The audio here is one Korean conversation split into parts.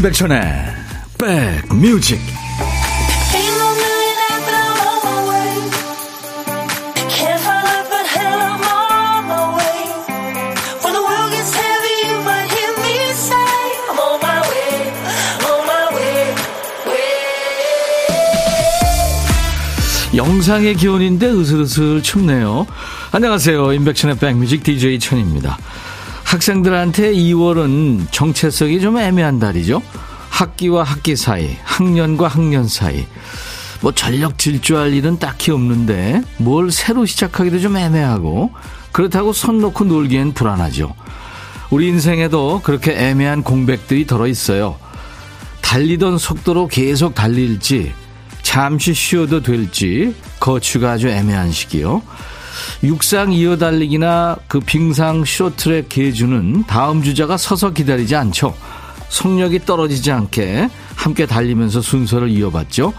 임백천의 백뮤직 영상의 기온인데 으슬으슬 춥네요. 안녕하세요. 임백천의 백뮤직 DJ 천입니다. 학생들한테 2월은 정체성이 좀 애매한 달이죠. 학기와 학기 사이, 학년과 학년 사이. 뭐 전력 질주할 일은 딱히 없는데 뭘 새로 시작하기도 좀 애매하고 그렇다고 손 놓고 놀기엔 불안하죠. 우리 인생에도 그렇게 애매한 공백들이 들어 있어요. 달리던 속도로 계속 달릴지 잠시 쉬어도 될지 거추가 아주 애매한 시기요. 육상 이어달리기나 그 빙상 쇼트랙 계주는 다음 주자가 서서 기다리지 않죠. 속력이 떨어지지 않게 함께 달리면서 순서를 이어봤죠.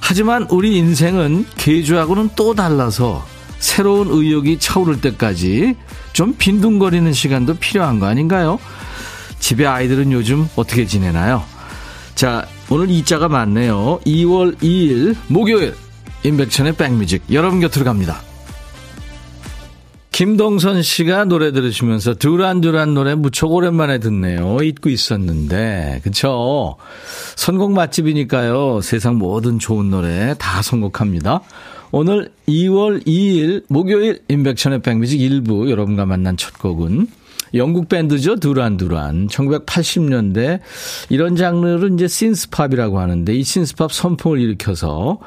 하지만 우리 인생은 계주하고는 또 달라서 새로운 의욕이 차오를 때까지 좀 빈둥거리는 시간도 필요한 거 아닌가요? 집에 아이들은 요즘 어떻게 지내나요? 자, 오늘 이자가 많네요. 2월 2일 목요일 임백천의 백뮤직 여러분 곁으로 갑니다. 김동선 씨가 노래 들으시면서 두란두란 노래 무척 오랜만에 듣네요. 잊고 있었는데. 그쵸? 선곡 맛집이니까요. 세상 모든 좋은 노래 다 선곡합니다. 오늘 2월 2일 목요일 인백천의 백뮤직 1부 여러분과 만난 첫 곡은 영국 밴드죠. 두란두란. 1980년대 이런 장르를 이제 신스팝이라고 하는데 이 신스팝 선풍을 일으켜서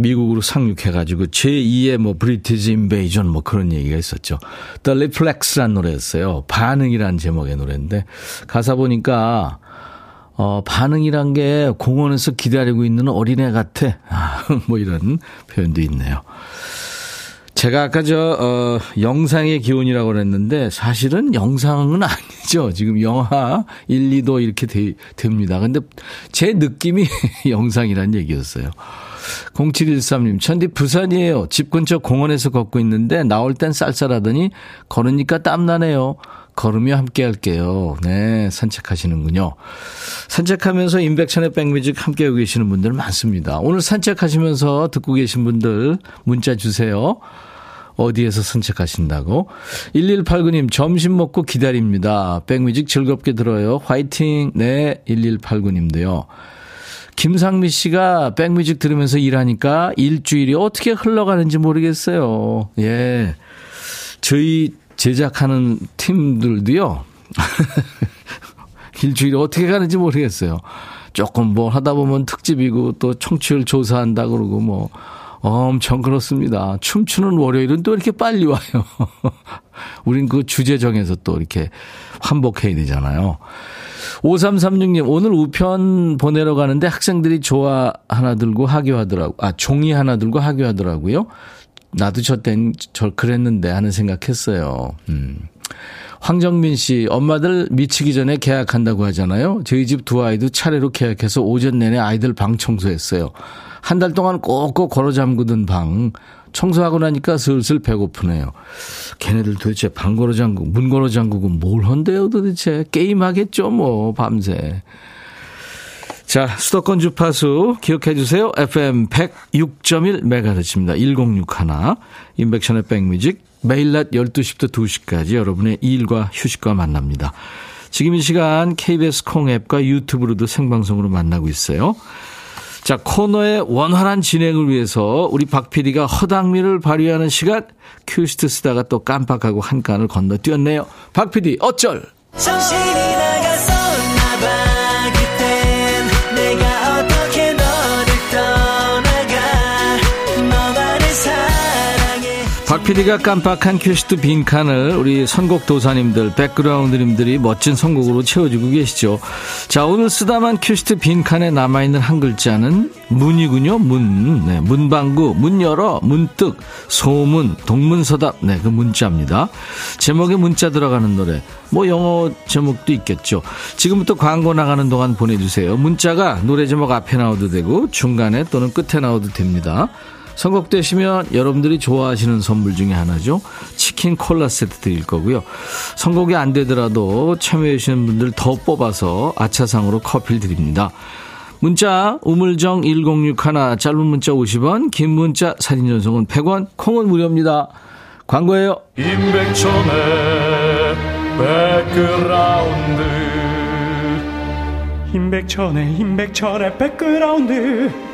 미국으로 상륙해가지고 제2의 뭐 브리티지 인베이전 뭐 그런 얘기가 있었죠. The Reflex라는 노래였어요. 반응이란 제목의 노래인데 가사 보니까 어, 반응이란 게 공원에서 기다리고 있는 어린애 같아. 아, 뭐 이런 표현도 있네요. 제가 아까 저, 어, 영상의 기온이라고 그랬는데 사실은 영상은 아니죠. 지금 영하 1, 2도 이렇게 되, 됩니다. 근데 제 느낌이 영상이란 얘기였어요. 0713님, 천디 부산이에요. 집 근처 공원에서 걷고 있는데 나올 땐 쌀쌀하더니 걸으니까 땀나네요. 걸으며 함께 할게요. 네, 산책하시는군요. 산책하면서 인백천의 백뮤직 함께 하고 계시는 분들 많습니다. 오늘 산책하시면서 듣고 계신 분들 문자 주세요. 어디에서 산책하신다고? 1189님, 점심 먹고 기다립니다. 백뮤직 즐겁게 들어요. 화이팅! 네, 1189님도요. 김상미 씨가 백뮤직 들으면서 일하니까 일주일이 어떻게 흘러가는지 모르겠어요. 예. 저희 제작하는 팀들도요. 일주일이 어떻게 가는지 모르겠어요. 조금 뭐 하다 보면 특집이고 또 청취율 조사한다 그러고 뭐 엄청 그렇습니다. 춤추는 월요일은 또 이렇게 빨리 와요. 우린 그 주제 정해서 또 이렇게 환복해야 되잖아요. 5336님, 오늘 우편 보내러 가는데 학생들이 조화 하나 들고 하교하더라고, 아, 종이 하나 들고 하교하더라고요. 나도 저 땐 저 그랬는데 하는 생각했어요. 음. 황정민 씨, 엄마들 미치기 전에 계약한다고 하잖아요. 저희 집 두 아이도 차례로 계약해서 오전 내내 아이들 방 청소했어요. 한 달 동안 꼭꼭 걸어 잠그던 방. 청소하고 나니까 슬슬 배고프네요. 걔네들 도대체 방 걸어 잠그고 문 걸어 잠그고 뭘 한대요 도대체. 게임하겠죠 뭐 밤새. 자, 수도권 주파수 기억해 주세요. FM 106.1MHz입니다. 1061. 인백션의 백뮤직. 매일 낮 12시부터 2시까지 여러분의 일과 휴식과 만납니다. 지금 이 시간 KBS 콩 앱과 유튜브로도 생방송으로 만나고 있어요. 자, 코너의 원활한 진행을 위해서 우리 박 PD가 허당미를 발휘하는 시간 큐시트 쓰다가 또 깜빡하고 한 칸을 건너뛰었네요. 박 PD, 어쩔! 정신이 PD가 깜빡한 큐시트 빈칸을 우리 선곡 도사님들, 백그라운드님들이 멋진 선곡으로 채워주고 계시죠. 자, 오늘 쓰다만 큐시트 빈칸에 남아있는 한 글자는 문이군요. 문. 네, 문방구, 문 열어, 문득, 소문, 동문서답. 네, 그 문자입니다. 제목에 문자 들어가는 노래. 뭐 영어 제목도 있겠죠. 지금부터 광고 나가는 동안 보내주세요. 문자가 노래 제목 앞에 나와도 되고 중간에 또는 끝에 나와도 됩니다. 선곡되시면 여러분들이 좋아하시는 선물 중에 하나죠. 치킨 콜라 세트 드릴 거고요. 선곡이 안 되더라도 참여해주시는 분들 더 뽑아서 아차상으로 커피를 드립니다. 문자 우물정 1061 짧은 문자 50원 긴 문자 사진 전송은 100원 콩은 무료입니다. 광고예요. 임백천의 백그라운드 임백천의 임백천의 백그라운드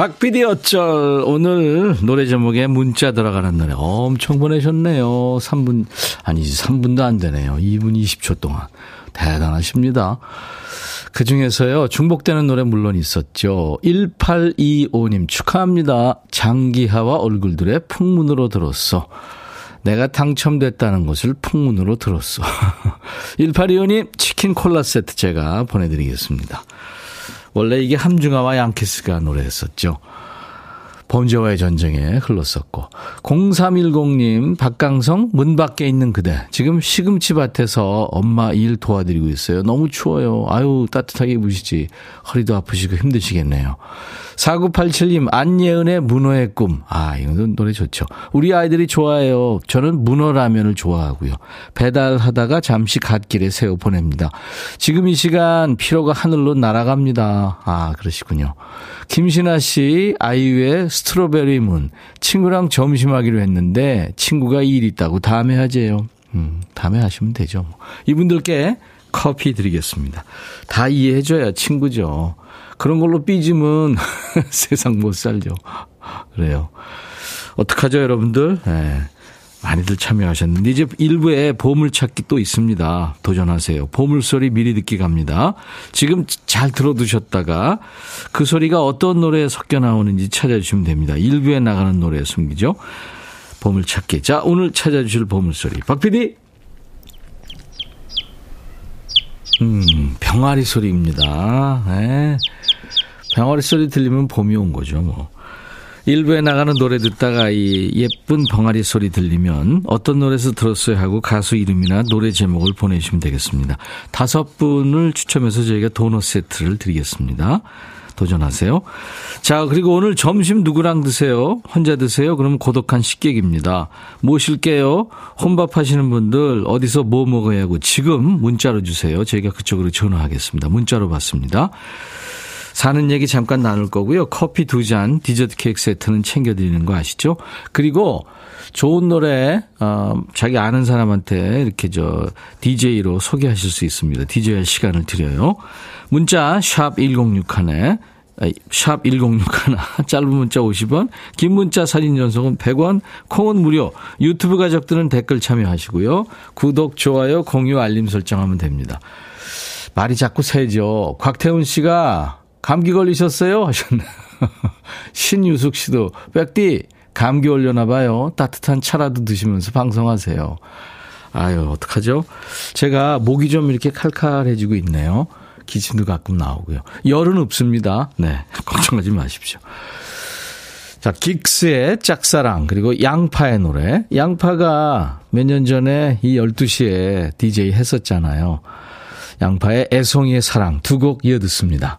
박PD 어쩔 오늘 노래 제목에 문자 들어가는 노래 엄청 보내셨네요. 3분 아니지 3분도 안 되네요. 2분 20초 동안 대단하십니다. 그 중에서요 중복되는 노래 물론 있었죠. 1825님 축하합니다. 장기하와 얼굴들의 풍문으로 들었어. 내가 당첨됐다는 것을 풍문으로 들었어. 1825님 치킨 콜라 세트 제가 보내드리겠습니다. 원래 이게 함중아와 양키스가 노래했었죠. 범죄와의 전쟁에 흘렀었고 0310님 박강성 문 밖에 있는 그대 지금 시금치 밭에서 엄마 일 도와드리고 있어요. 너무 추워요. 아유 따뜻하게 입으시지 허리도 아프시고 힘드시겠네요. 4987님 안예은의 문어의 꿈. 아 이거 노래 좋죠. 우리 아이들이 좋아해요. 저는 문어라면을 좋아하고요. 배달하다가 잠시 갓길에 세워 보냅니다. 지금 이 시간 피로가 하늘로 날아갑니다. 아 그러시군요. 김신아 씨 아이유의 스트로베리 문 친구랑 점심하기로 했는데 친구가 일 있다고 다음에 하재요. 음, 다음에 하시면 되죠. 뭐. 이분들께 커피 드리겠습니다. 다 이해해줘야 친구죠. 그런 걸로 삐지면 세상 못 살죠. 그래요. 어떡하죠, 여러분들? 네. 많이들 참여하셨는데 이제 일부에 보물찾기 또 있습니다. 도전하세요. 보물소리 미리 듣기 갑니다. 지금 잘 들어두셨다가 그 소리가 어떤 노래에 섞여 나오는지 찾아주시면 됩니다. 일부에 나가는 노래에 숨기죠. 보물찾기. 자 오늘 찾아주실 보물소리. 박 PD. 음 병아리 소리입니다. 네. 병아리 소리 들리면 봄이 온 거죠 뭐. 일부에 나가는 노래 듣다가 이 예쁜 벙아리 소리 들리면 어떤 노래에서 들었어요 하고 가수 이름이나 노래 제목을 보내주시면 되겠습니다. 다섯 분을 추첨해서 저희가 도넛 세트를 드리겠습니다. 도전하세요. 자, 그리고 오늘 점심 누구랑 드세요? 혼자 드세요? 그러면 고독한 식객입니다. 모실게요. 혼밥 하시는 분들 어디서 뭐 먹어야 하고 지금 문자로 주세요. 저희가 그쪽으로 전화하겠습니다. 문자로 받습니다. 사는 얘기 잠깐 나눌 거고요. 커피 두 잔, 디저트 케이크 세트는 챙겨드리는 거 아시죠? 그리고 좋은 노래, 어, 자기 아는 사람한테 이렇게 저, DJ로 소개하실 수 있습니다. DJ 할 시간을 드려요. 문자, 샵 1061에, 샵 1061, 짧은 문자 50원, 긴 문자 사진 전송은 100원, 콩은 무료, 유튜브 가족들은 댓글 참여하시고요. 구독, 좋아요, 공유, 알림 설정하면 됩니다. 말이 자꾸 새죠. 곽태훈 씨가 감기 걸리셨어요? 하셨네. 신유숙 씨도, 백디, 감기 올려나 봐요. 따뜻한 차라도 드시면서 방송하세요. 아유, 어떡하죠? 제가 목이 좀 이렇게 칼칼해지고 있네요. 기침도 가끔 나오고요. 열은 없습니다. 네. 걱정하지 마십시오. 자, 긱스의 짝사랑, 그리고 양파의 노래. 양파가 몇 년 전에 이 12시에 DJ 했었잖아요. 양파의 애송이의 사랑 두 곡 이어 듣습니다.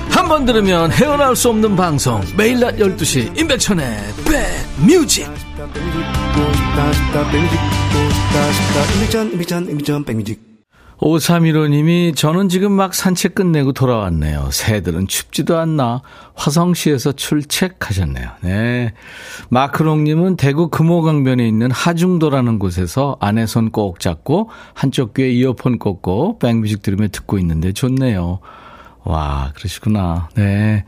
한 번 들으면 헤어나올 수 없는 방송 매일 낮 12시 임백천의 백뮤직 5315님이 저는 지금 막 산책 끝내고 돌아왔네요. 새들은 춥지도 않나. 화성시에서 출첵하셨네요. 네. 마크롱님은 대구 금호강변에 있는 하중도라는 곳에서 아내 손 꼭 잡고 한쪽 귀에 이어폰 꽂고 백뮤직 들으며 듣고 있는데 좋네요. 와, 그러시구나. 네.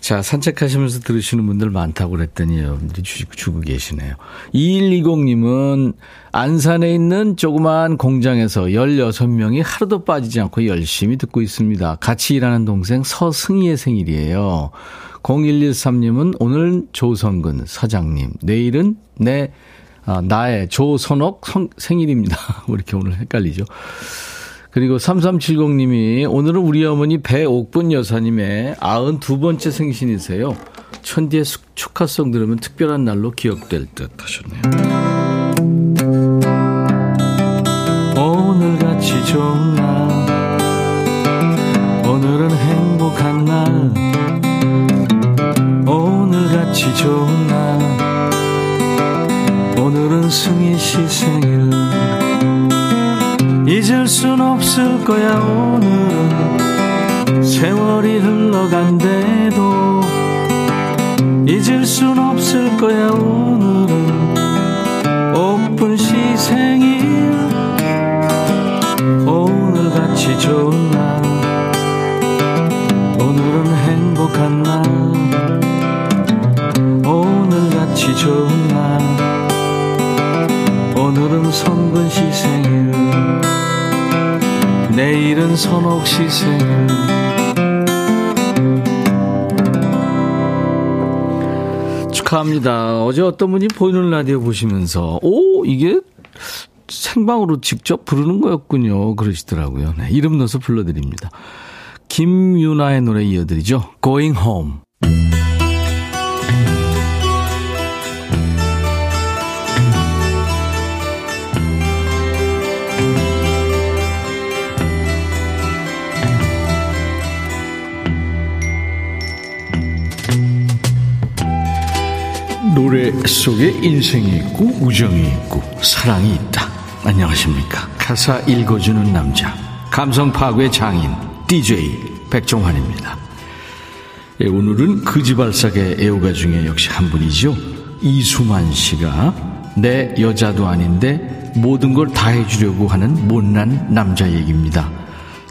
자, 산책하시면서 들으시는 분들 많다고 그랬더니 여러분들이 주고, 주고 계시네요. 2120님은 안산에 있는 조그마한 공장에서 16명이 하루도 빠지지 않고 열심히 듣고 있습니다. 같이 일하는 동생 서승희의 생일이에요. 0113님은 오늘 조성근 사장님, 내일은 내, 아, 나의 조선옥 성, 생일입니다. 이렇게 오늘 헷갈리죠. 그리고 3370님이 오늘은 우리 어머니 배옥분 여사님의 92번째 생신이세요. 천디의 축하송 들으면 특별한 날로 기억될 듯 하셨네요. 오늘같이 좋은 날 오늘은 행복한 날 오늘같이 좋은 날 오늘은 승희 씨 생일 잊을 순 없을 거야 오늘은. 세월이 흘러간대도 잊을 순 없을 거야 오늘은. 오픈 시 생일 오늘같이 좋은 날. 오늘은 행복한 날. 오늘같이 좋은 날. 오늘은 성근 시 생일 내일은 선옥 씨 생일 축하합니다. 어제 어떤 분이 보이는 라디오 보시면서 오 이게 생방으로 직접 부르는 거였군요. 그러시더라고요. 네, 이름 넣어서 불러드립니다. 김유나의 노래 이어드리죠. Going Home. 노래 속에 인생이 있고 우정이 있고 사랑이 있다. 안녕하십니까. 가사 읽어주는 남자. 감성 파괴 장인 DJ 백종환입니다. 예, 오늘은 그지발사계 애호가 중에 역시 한 분이죠. 이수만 씨가 내 여자도 아닌데 모든 걸 다 해주려고 하는 못난 남자 얘기입니다.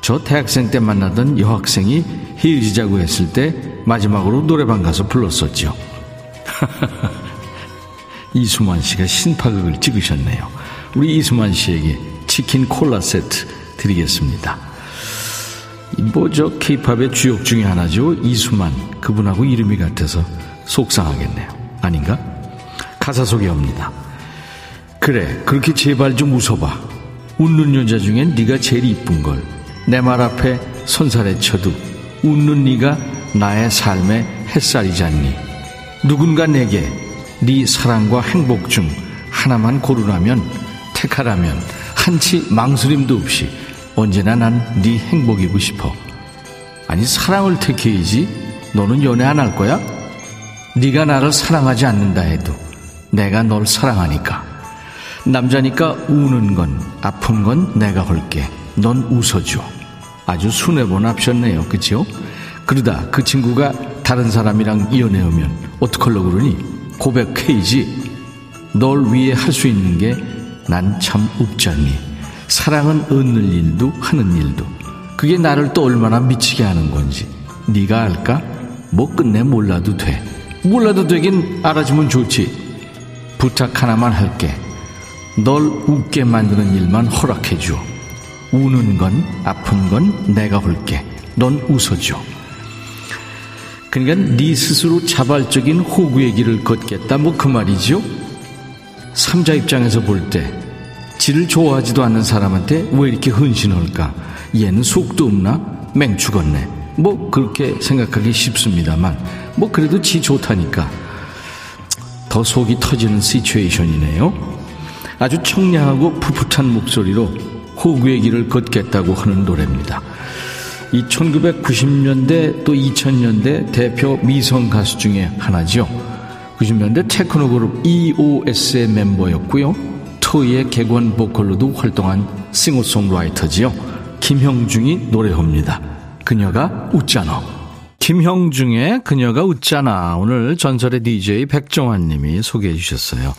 저 대학생 때 만나던 여학생이 헤어지자고 했을 때 마지막으로 노래방 가서 불렀었죠. 이수만 씨가 신파극을 찍으셨네요. 우리 이수만 씨에게 치킨 콜라 세트 드리겠습니다. 뭐저 케이팝의 주역 중에 하나죠. 이수만 그분하고 이름이 같아서 속상하겠네요. 아닌가? 가사 소개합니다. 그래 그렇게 제발 좀 웃어봐. 웃는 여자 중엔 네가 제일 이쁜 걸. 내 말 앞에 손살에 쳐도 웃는 네가 나의 삶의 햇살이잖니. 누군가 내게 네 사랑과 행복 중 하나만 고르라면 택하라면 한치 망설임도 없이 언제나 난 네 행복이고 싶어. 아니 사랑을 택해야지. 너는 연애 안 할 거야? 네가 나를 사랑하지 않는다 해도 내가 널 사랑하니까. 남자니까 우는 건 아픈 건 내가 헐게. 넌 웃어줘. 아주 순해본 합셨네요. 그치요? 그러다 그 친구가 다른 사람이랑 연애하면 어떡하려고 그러니? 고백해야지. 널 위해 할 수 있는 게 난 참 없잖니. 사랑은 얻는 일도 하는 일도. 그게 나를 또 얼마나 미치게 하는 건지. 네가 알까? 뭐 끝내 몰라도 돼. 몰라도 되긴 알아주면 좋지. 부탁 하나만 할게. 널 웃게 만드는 일만 허락해줘. 우는 건 아픈 건 내가 홀게. 넌 웃어줘. 그러니까 네 스스로 자발적인 호구의 길을 걷겠다 뭐 그 말이죠. 삼자 입장에서 볼 때 지를 좋아하지도 않는 사람한테 왜 이렇게 헌신할까? 얘는 속도 없나? 맹 죽었네. 뭐 그렇게 생각하기 쉽습니다만 뭐 그래도 지 좋다니까 더 속이 터지는 시츄에이션이네요. 아주 청량하고 풋풋한 목소리로 호구의 길을 걷겠다고 하는 노래입니다. 이 1990년대 또 2000년대 대표 미성 가수 중에 하나죠. 90년대 테크노 그룹 EOS의 멤버였고요. 2의 객원 보컬로도 활동한 싱어송라이터지요. 김형중이 노래합니다. 그녀가 웃잖아. 김형중의 그녀가 웃잖아. 오늘 전설의 DJ 백종환 님이 소개해 주셨어요.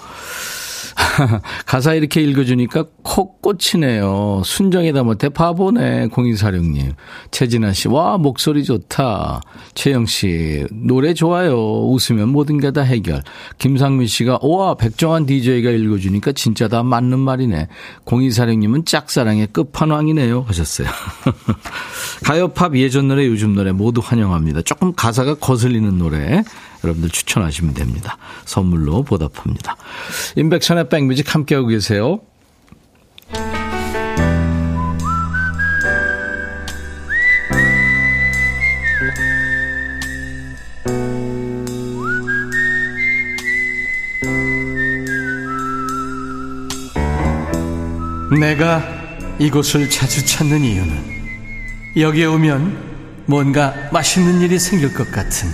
가사 이렇게 읽어주니까 콕 꽂히네요. 순정이다 못해 바보네. 0246님. 최진아 씨, 와, 목소리 좋다. 최영 씨, 노래 좋아요. 웃으면 모든 게 다 해결. 김상민 씨가, 와, 백종환 DJ가 읽어주니까 진짜 다 맞는 말이네. 0246님은 짝사랑의 끝판왕이네요. 하셨어요. 가요팝 예전 노래, 요즘 노래 모두 환영합니다. 조금 가사가 거슬리는 노래. 여러분들 추천하시면 됩니다. 선물로 보답합니다. 인백션의 백뮤직 함께하고 계세요. 내가 이곳을 자주 찾는 이유는 여기에 오면 뭔가 맛있는 일이 생길 것 같은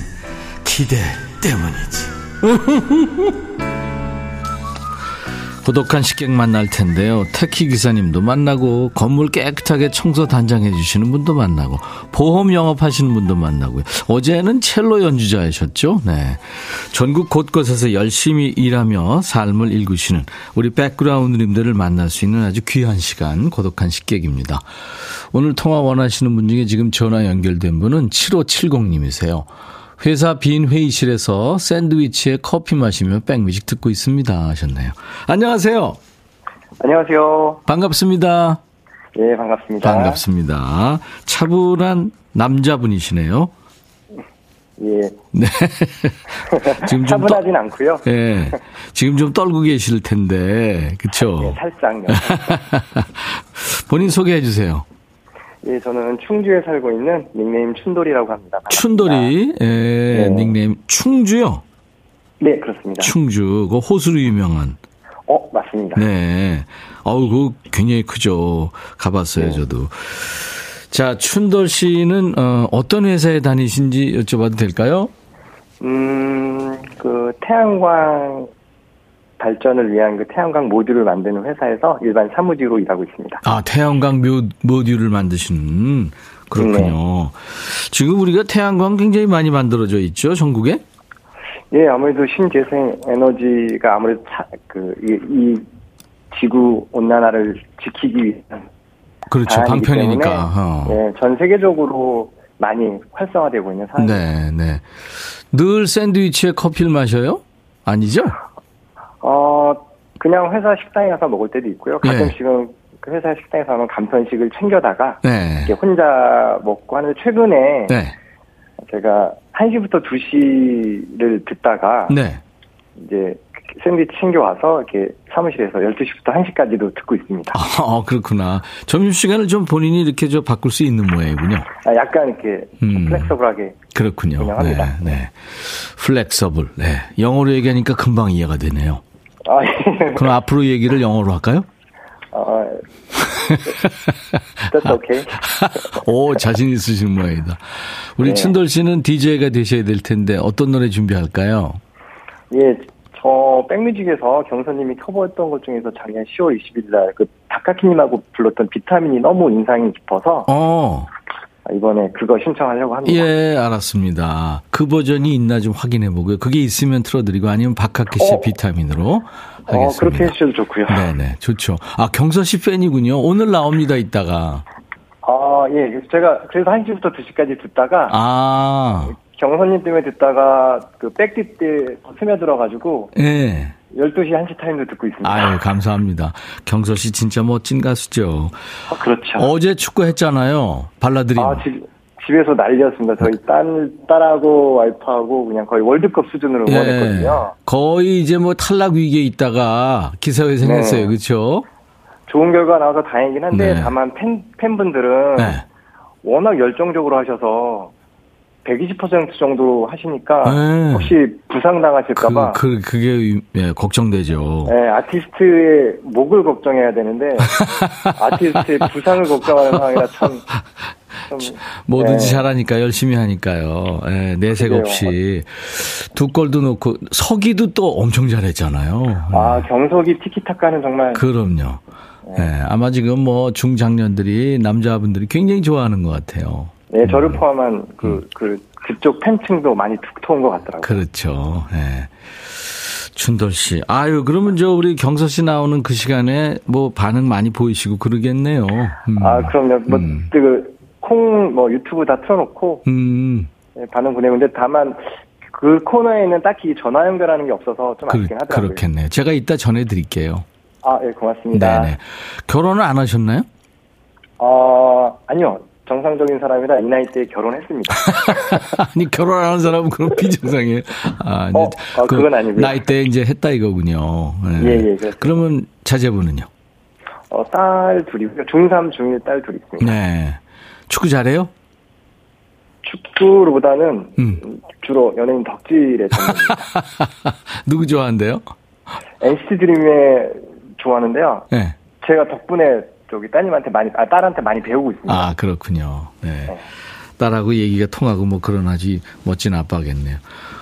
기대 때문이지. 고독한 식객 만날 텐데요. 택시 기사님도 만나고 건물 깨끗하게 청소 단장해 주시는 분도 만나고 보험 영업하시는 분도 만나고요. 어제는 첼로 연주자이셨죠? 네. 전국 곳곳에서 열심히 일하며 삶을 일구시는 우리 백그라운드님들을 만날 수 있는 아주 귀한 시간 고독한 식객입니다. 오늘 통화 원하시는 분 중에 지금 전화 연결된 분은 7570님이세요. 회사 빈 회의실에서 샌드위치에 커피 마시며 백뮤직 듣고 있습니다 하셨네요. 안녕하세요. 안녕하세요. 반갑습니다. 예, 반갑습니다. 반갑습니다. 차분한 남자분이시네요. 예. 네. 지금 좀 차분하진 떠, 않고요. 예. 지금 좀 떨고 계실 텐데, 그쵸? 예, 살짝요. 본인 소개해 주세요. 예, 저는 충주에 살고 있는 닉네임 춘돌이라고 합니다. 반갑습니다. 춘돌이, 예, 네. 닉네임 충주요? 네, 그렇습니다. 충주, 그 호수로 유명한. 어, 맞습니다. 네. 어우, 그 굉장히 크죠. 가봤어요, 네. 저도. 자, 춘돌 씨는, 어, 어떤 회사에 다니신지 여쭤봐도 될까요? 음, 그, 태양광 발전을 위한 그 태양광 모듈을 만드는 회사에서 일반 사무직으로 일하고 있습니다. 아, 태양광 모듈을 만드시는 그렇군요. 네. 지금 우리가 태양광 굉장히 많이 만들어져 있죠, 전국에? 예, 아무래도 신재생 에너지가 아무래도 차, 그, 이, 이 지구 온난화를 지키기 위한 그렇죠. 방편이니까. 어. 예, 전 세계적으로 많이 활성화되고 있는 상황입니다. 네, 네. 늘 샌드위치에 커피를 마셔요? 아니죠? 어, 그냥 회사 식당에 가서 먹을 때도 있고요. 가끔씩은 네. 그 회사 식당에서 하는 간편식을 챙겨다가 네. 이렇게 혼자 먹고 하는데 최근에 네. 제가 1시부터 2시를 듣다가 네. 이제 샌드위치 챙겨와서 이렇게 사무실에서 12시부터 1시까지도 듣고 있습니다. 아, 그렇구나. 점심시간을 좀 본인이 이렇게 좀 바꿀 수 있는 모양이군요. 아, 약간 이렇게 음. flexible하게. 그렇군요. 네, 네. flexible. 네. 영어로 얘기하니까 금방 이해가 되네요. 아, 예. 그럼 앞으로 얘기를 영어로 할까요? 어, that's okay. 오, 자신 있으신 모양이다. 우리 네. 춘돌 씨는 DJ가 되셔야 될 텐데 어떤 노래 준비할까요? 예, 저 백뮤직에서 경선님이 커버했던 것 중에서 작년 10월 20일 날 그 다카키님하고 불렀던 비타민이 너무 인상이 깊어서 어. 이번에 그거 신청하려고 합니다. 예, 알았습니다. 그 버전이 있나 좀 확인해 보고요. 그게 있으면 틀어드리고 아니면 박학기 씨의 어. 비타민으로 하겠습니다. 어, 그렇게 해주셔도 좋고요. 네네, 좋죠. 아, 경서 씨 팬이군요. 오늘 나옵니다, 이따가. 아, 예. 제가 그래서 1시부터 2시까지 듣다가. 아. 경선님 때문에 듣다가 그 백디 때 스며들어가지고. 예. 12시 1시 타임도 듣고 있습니다. 아유, 감사합니다. 경서 씨 진짜 멋진 가수죠. 아, 그렇죠. 어제 축구 했잖아요. 발라드림. 아, 집, 집에서 난리였습니다. 저희 네. 딸, 딸하고 와이프하고 그냥 거의 월드컵 수준으로 네. 응원했거든요. 거의 이제 뭐 탈락 위기에 있다가 기사회생했어요. 네. 그렇죠? 좋은 결과 나와서 다행이긴 한데 네. 다만 팬, 팬분들은 네. 워낙 열정적으로 하셔서 120% 정도 하시니까 네. 혹시 부상 당하실까봐 그, 그, 게 예, 걱정되죠. 네, 아티스트의 목을 걱정해야 되는데 아티스트의 부상을 걱정하는 상황이라 참 좀, 뭐든지 네. 잘하니까 열심히 하니까요. 예, 내색 그래요. 없이 두 골도 넣고 서기도 또 엄청 잘했잖아요. 아, 경석이 티키타카는 정말. 그럼요. 예, 아마 지금 뭐 중장년들이 남자분들이 굉장히 좋아하는 것 같아요. 네, 저를 포함한 그, 그, 그쪽 팬층도 많이 두터운 것 같더라고요. 그렇죠. 예. 춘돌 씨. 아유, 그러면 저 우리 경서 씨 나오는 그 시간에 뭐 반응 많이 보이시고 그러겠네요. 음. 아, 그럼요. 뭐, 음. 그, 콩, 뭐, 유튜브 다 틀어놓고, 음, 네, 반응 보내는데 다만, 그 코너에는 딱히 전화 연결하는 게 없어서 좀 그, 아쉽긴 하더라고요. 그렇겠네요. 제가 이따 전해드릴게요. 아, 예, 고맙습니다. 네네. 결혼을 안 하셨나요? 어, 아니요. 정상적인 사람이라 이 나이 때 결혼했습니다. 아니, 결혼 안 한 사람은 그럼 비정상이에요. 아, 어, 아, 그건 아니고요. 나이 때 이제 했다 이거군요. 네. 예, 예, 그렇습니다. 그러면 자제분은요? 어, 딸 둘이고요. 중3, 중1 딸 둘이 있습니다. 네. 축구 잘해요? 축구보다는 음. 주로 연예인 덕질에 전문입니다. 누구 좋아한대요? NCT 드림에 좋아하는데요. 네. 제가 덕분에 저기 따님한테 많이, 아, 딸한테 많이 배우고 있습니다. 아, 그렇군요. 네. 딸하고 얘기가 통하고 뭐 그런 아주 멋진 아빠겠네요.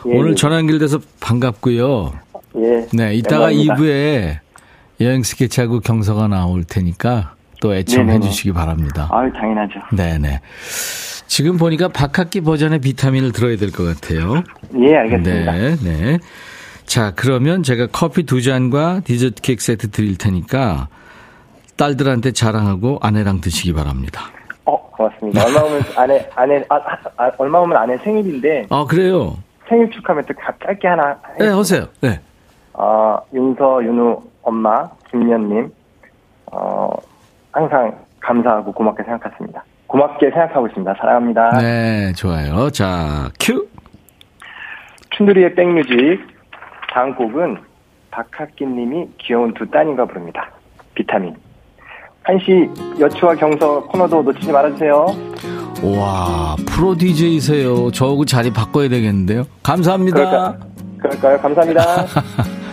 예, 오늘 예. 전화 연결돼서 반갑고요. 예. 네, 이따가 영광입니다. 2부에 여행 스케치하고 경서가 나올 테니까 또 애청해. 주시기 바랍니다. 아유, 당연하죠. 네네. 지금 보니까 박학기 버전의 비타민을 들어야 될 것 같아요. 예, 알겠습니다. 네, 네. 자, 그러면 제가 커피 두 잔과 디저트 케이크 세트 드릴 테니까 딸들한테 자랑하고 아내랑 드시기 바랍니다. 어, 고맙습니다. 얼마 오면 아내, 아내, 아, 아, 아, 얼마 오면 아내 생일인데 아, 그래요? 생일 축하면 또 가- 짧게 하나. 네, 하세요. 네. 어, 윤서, 윤우 엄마, 김연님, 어, 항상 감사하고 고맙게 생각했습니다. 고맙게 생각하고 있습니다. 사랑합니다. 네, 좋아요. 자, 큐! 춘두리의 백뮤직 다음 곡은 박학기 님이 귀여운 두 따님과 부릅니다. 비타민. 한시 여추와 경서 코너도 놓치지 말아주세요. 와, 프로 DJ세요. 저하고 자리 바꿔야 되겠는데요. 감사합니다. 그럴까, 그럴까요? 감사합니다.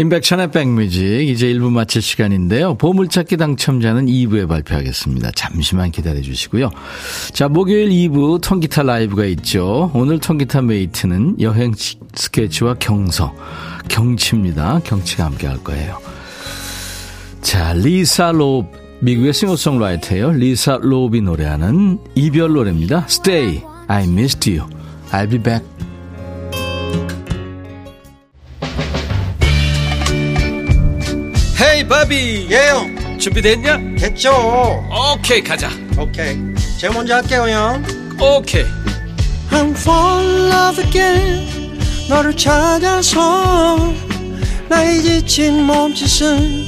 인백션의 백뮤직 이제 1부 마칠 시간인데요. 보물찾기 당첨자는 2부에 발표하겠습니다. 잠시만 기다려 주시고요. 자, 목요일 2부 통기타 라이브가 있죠. 오늘 통기타 mate는 여행 시- 스케치와 경서, 경치입니다. 경치가 함께 할 거예요. 자, 리사 롭 미국의 싱어송라이터예요. 리사 롭이 노래하는 이별 노래입니다. Stay, I missed you. I'll be back. Hey 바비 예영 준비됐냐? 됐죠 오케이 가자 오케이 제가 먼저 할게요 형 오케이 I'm fall in love again 너를 찾아서 나의 지친 몸짓은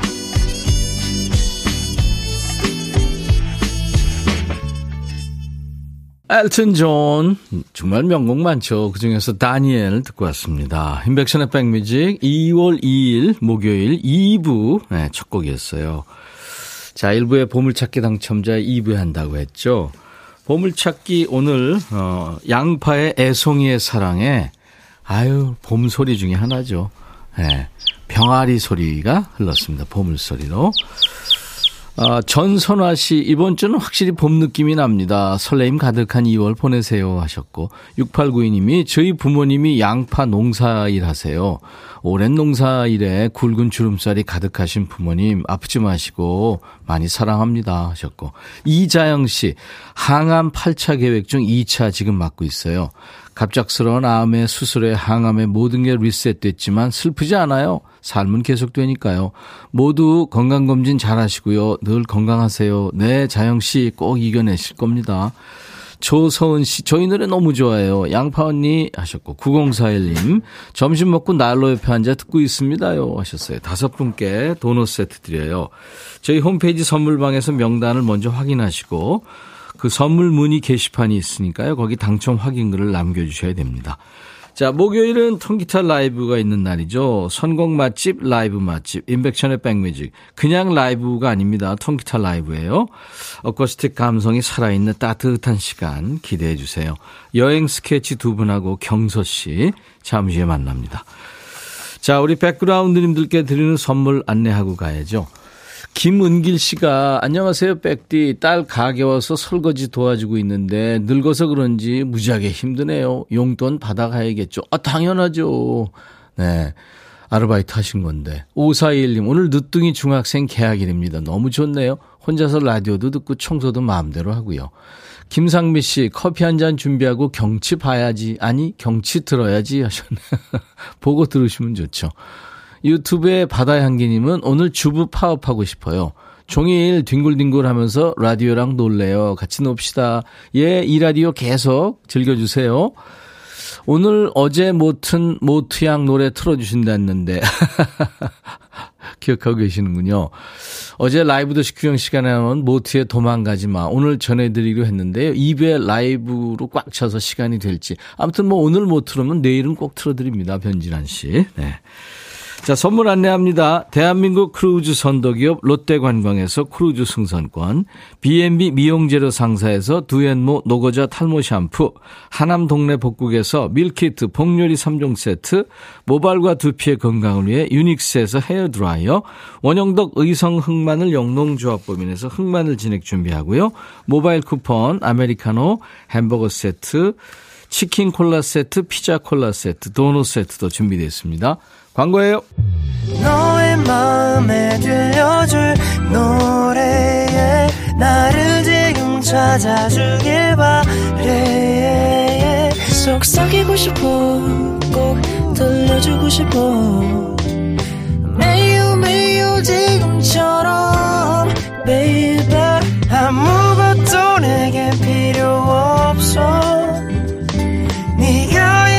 엘튼 존 정말 명곡 많죠. 그중에서 다니엘 듣고 왔습니다. 임백천의 백뮤직 2월 2일 목요일 2부 네, 첫 곡이었어요. 자 1부에 보물찾기 당첨자 2부에 한다고 했죠. 보물찾기 오늘 어, 양파의 애송이의 사랑에 아유 봄 소리 중에 하나죠. 네, 병아리 소리가 흘렀습니다. 보물 소리로. 아, 전선화 씨, 이번 주는 확실히 봄 느낌이 납니다. 설레임 가득한 2월 보내세요 하셨고, 6892님이 저희 부모님이 양파 농사일 하세요. 오랜 농사일에 굵은 주름살이 가득하신 부모님 아프지 마시고 많이 사랑합니다 하셨고, 이자영 씨, 항암 8차 계획 중 2차 지금 맞고 있어요. 갑작스러운 암의 수술에 항암의 모든 게 리셋됐지만 슬프지 않아요. 삶은 계속되니까요. 모두 건강검진 잘 하시고요. 늘 건강하세요. 네, 자영씨 꼭 이겨내실 겁니다. 조서은 씨, 저희 노래 너무 좋아해요. 양파 언니 하셨고, 9041님, 점심 먹고 난로 옆에 앉아 듣고 있습니다요. 하셨어요. 다섯 분께 도넛 세트 드려요. 저희 홈페이지 선물방에서 명단을 먼저 확인하시고, 그 선물 문의 게시판이 있으니까요. 거기 당첨 확인글을 남겨주셔야 됩니다. 자, 목요일은 통기타 라이브가 있는 날이죠. 선곡 맛집, 라이브 맛집, 임백천의 백뮤직. 그냥 라이브가 아닙니다. 통기타 라이브예요. 어쿠스틱 감성이 살아있는 따뜻한 시간 기대해 주세요. 여행 스케치 두 분하고 경서 씨 잠시 후에 만납니다. 자, 우리 백그라운드님들께 드리는 선물 안내하고 가야죠. 김은길 씨가 안녕하세요 백디. 딸 가게 와서 설거지 도와주고 있는데 늙어서 그런지 무지하게 힘드네요. 용돈 받아가야겠죠. 아 당연하죠. 네. 아르바이트 하신 건데. 5421님 오늘 늦둥이 중학생 개학일입니다. 너무 좋네요. 혼자서 라디오도 듣고 청소도 마음대로 하고요. 김상미 씨 커피 한 잔 준비하고 경치 봐야지. 아니 경치 들어야지 하셨네요 보고 들으시면 좋죠 유튜브의 바다 향기님은 오늘 주부 파업하고 싶어요. 종일 뒹굴뒹굴 하면서 라디오랑 놀래요. 같이 놉시다. 예, 이 라디오 계속 즐겨주세요. 오늘 어제 모튼 모트양 노래 틀어주신다는데 기억하고 계시는군요. 어제 라이브 도시 규영 시간에 나온 모트의 도망가지 마. 오늘 전해드리기로 했는데요. 2배 라이브로 꽉 차서 시간이 될지. 아무튼 뭐 오늘 못 틀으면 내일은 꼭 틀어드립니다. 변진환 씨. 네. 자, 선물 안내합니다. 대한민국 크루즈 선도기업 롯데관광에서 크루즈 승선권, B&B 미용재료 상사에서 두앤모 노고자 탈모 샴푸, 하남 동네 복국에서 밀키트 복요리 3종 세트, 모발과 두피의 건강을 위해 유닉스에서 헤어드라이어, 원형덕 의성 흑마늘 영농조합법인에서 흑마늘 진액 준비하고요. 모바일 쿠폰, 아메리카노, 햄버거 세트, 치킨 콜라 세트, 피자 콜라 세트, 도넛 세트도 준비되어 있습니다. 광고예요. 너의 마음에 들려줄 노래에 나를 지금 찾아주길 바래. 속삭이고 싶어 꼭 들려주고 싶어. 매우 매우 지금처럼 baby. 아무것도 내게 필요 없어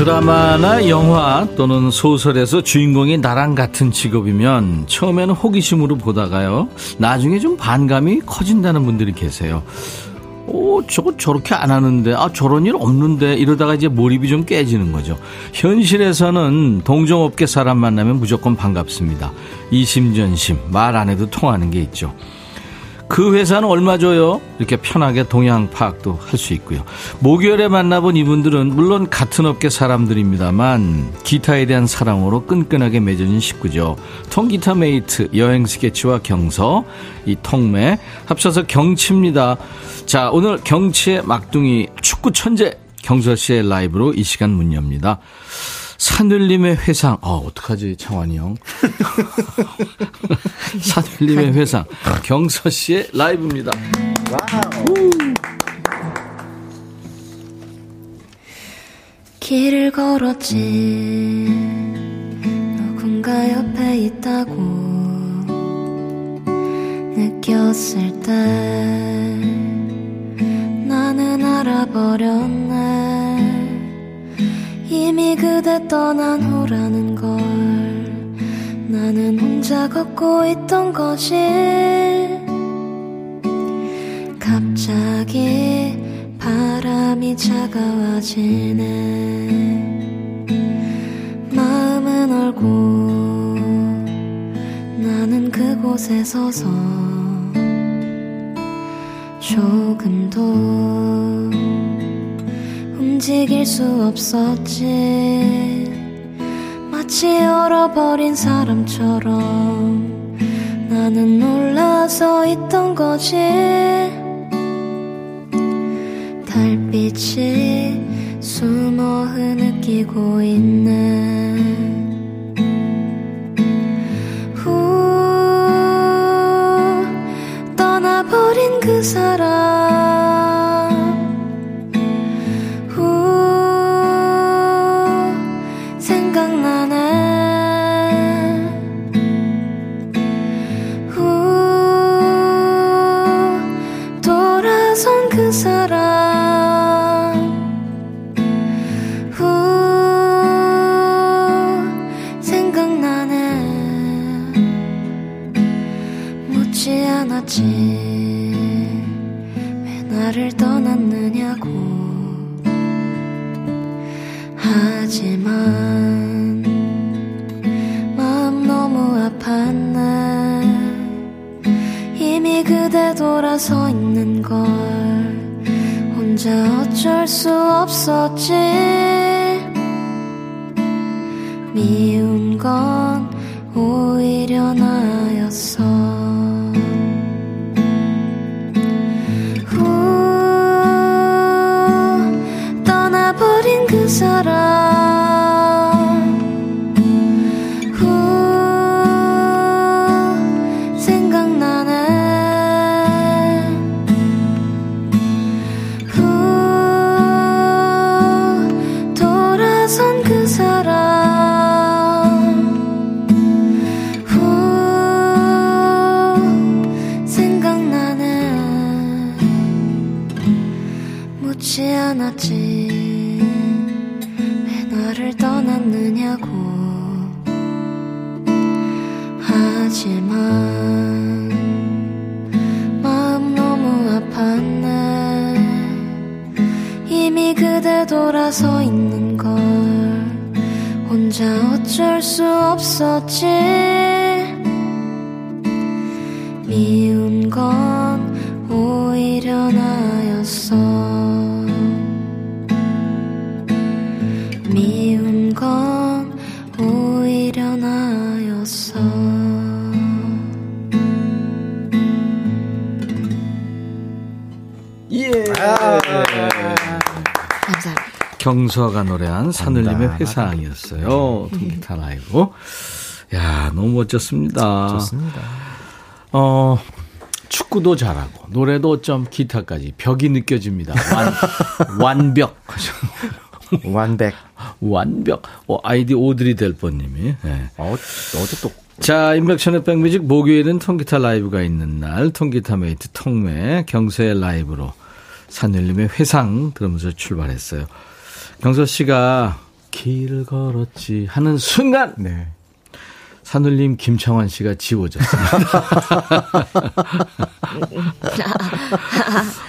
드라마나 영화 또는 소설에서 주인공이 나랑 같은 직업이면 처음에는 호기심으로 보다가요. 나중에 좀 반감이 커진다는 분들이 계세요. 오, 저거 저렇게 안 하는데, 아, 저런 일 없는데, 이러다가 이제 몰입이 좀 깨지는 거죠. 현실에서는 동종업계 사람 만나면 무조건 반갑습니다. 이심전심, 말 안 해도 통하는 게 있죠. 그 회사는 얼마 줘요? 이렇게 편하게 동향 파악도 할 수 있고요. 목요일에 만나본 이분들은 물론 같은 업계 사람들입니다만 기타에 대한 사랑으로 끈끈하게 맺어진 식구죠. 통기타 mate, 여행 스케치와 경서, 이 통매 합쳐서 경치입니다. 자, 오늘 경치의 막둥이 축구 천재 경서 씨의 라이브로 이 시간 문 엽니다. 산울림의 회상. 어, 어떡하지, 창완이 형. 산울림의 회상. 경서 씨의 라이브입니다. 길을 걸었지 누군가 옆에 있다고 느꼈을 때 나는 알아버렸네 이미 그대 떠난 후라는 걸 나는 혼자 걷고 있던 거지 갑자기 바람이 차가워지네. 마음은 얼고 나는 그곳에 서서 조금도 움직일 수 없었지. 마치 얼어버린 사람처럼 나는 놀라서 있던 거지. 달빛이 숨어 흐느끼고 있는 후 떠나버린 그 사람. 않았지. 왜 나를 떠났느냐고. 하지만 마음 너무 아팠네. 이미 그대 돌아서 있는 걸 혼자 어쩔 수 없었지. 미운 건 오히려 나였어 돌아서 있는 걸 혼자 어쩔 수 없었지 감사합니다. 경서가 노래한 산울림의 회상이었어요. 네. 통기타 라이브. 야, 너무 멋졌습니다. 좋습니다. 어, 축구도 잘하고, 노래도 어쩜 기타까지 벽이 느껴집니다. 완, 완벽. 완백. 완벽. 어, 아이디 오드리 델버님이. 네. 어, 어제 또 자, 임백천의 백뮤직 목요일은 통기타 라이브가 있는 날, 통기타 mate 통매, 경서의 라이브로 산울림의 회상 들으면서 출발했어요. 경서 씨가 길을 걸었지 하는 순간, 네. 산울림 김창완 씨가 지워졌습니다.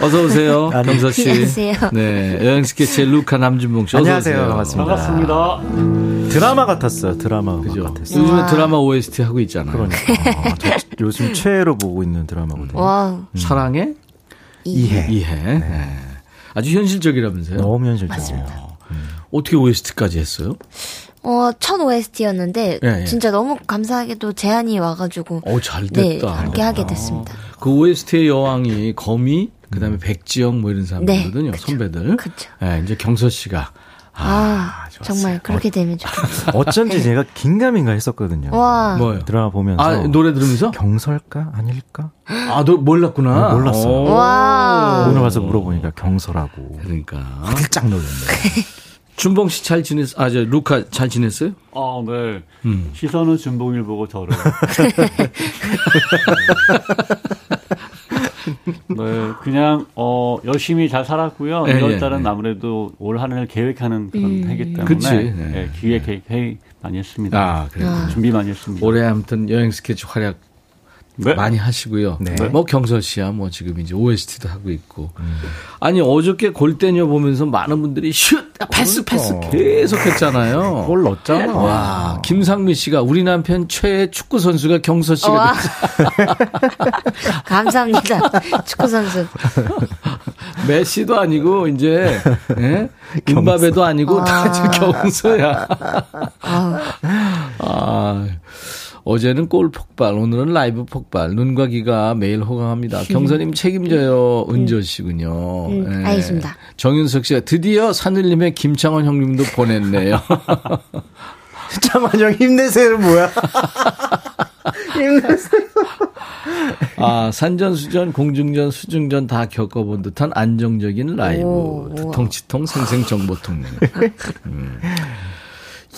어서 오세요, 경서 씨. 안녕하세요. 네, 여행 스케치의 루카 남준봉 씨. 어서 안녕하세요. 오세요. 반갑습니다. 반갑습니다. 드라마 같았어요. 드라마 음악 그죠? 같았어요. 요즘에 와. 드라마 OST 하고 있잖아요. 그러니까 어, 저 요즘 최애로 보고 있는 드라마거든요. 와우. 사랑의 이해. 이해. 네. 아주 현실적이라면서요? 너무 현실적이에요. 어떻게 OST까지 했어요? 어, 첫 OST였는데 예, 예. 진짜 너무 감사하게도 제안이 와가지고 어, 잘 네, 됐다. 그렇게 하게 됐습니다. 그 OST의 여왕이 거미, 그 다음에 백지영 뭐 이런 사람들거든요. 네. 선배들. 그쵸. 네, 이제 경서 씨가. 아, 아. 정말 그렇게 되면 좋겠어요. 어쩐지 제가 긴가민가 했었거든요. 와. 뭐요? 드라마 보면서 아, 노래 들으면서? 경설까 아닐까? 아, 너 몰랐구나. 어, 몰랐어요. 오. 와. 오늘 와서 물어보니까 경설하고 그러니까. 깜짝 놀랐네. 준봉 씨 잘 지냈, 아, 저, 루카 잘 지냈어요? 아, 네. 음. 시선은 준봉일 보고 저를. 네, 그냥 어 열심히 잘 살았고요. 예, 2월 예, 달은 예. 아무래도 올 한 해를 계획하는 그런 음. 해기 때문에 그치, 네. 예, 기획 회의 많이 했습니다. 아, 그래요. 준비 많이 했습니다. 올해 아무튼 여행 스케치 활약 네. 많이 하시고요. 네. 뭐 경서 씨야 뭐 지금 이제 OST도 하고 있고. 아니 어저께 골대녀 보면서 많은 분들이 슛 패스 패스 계속 했잖아요. 골 넣었잖아. 와 김상미 씨가 우리 남편 최애 축구 선수가 경서 씨가 와. 됐어요. 감사합니다. 축구 선수. 메시도 아니고 이제 예? 임바베도 아니고 다 아. 지금 경서야. 아우. 아, 어제는 골 폭발, 오늘은 라이브 폭발. 눈과 귀가 매일 호강합니다. 경선님 책임져요. 은조 씨군요. 음, 예. 알겠습니다. 정윤석 씨가 드디어 산울림의 김창원 형님도 보냈네요. 장환 형 힘내세요 뭐야? 힘내세요. 아, 산전수전, 공중전, 수중전 다 겪어본 듯한 안정적인 라이브. 두통치통, 생생정보통. 음.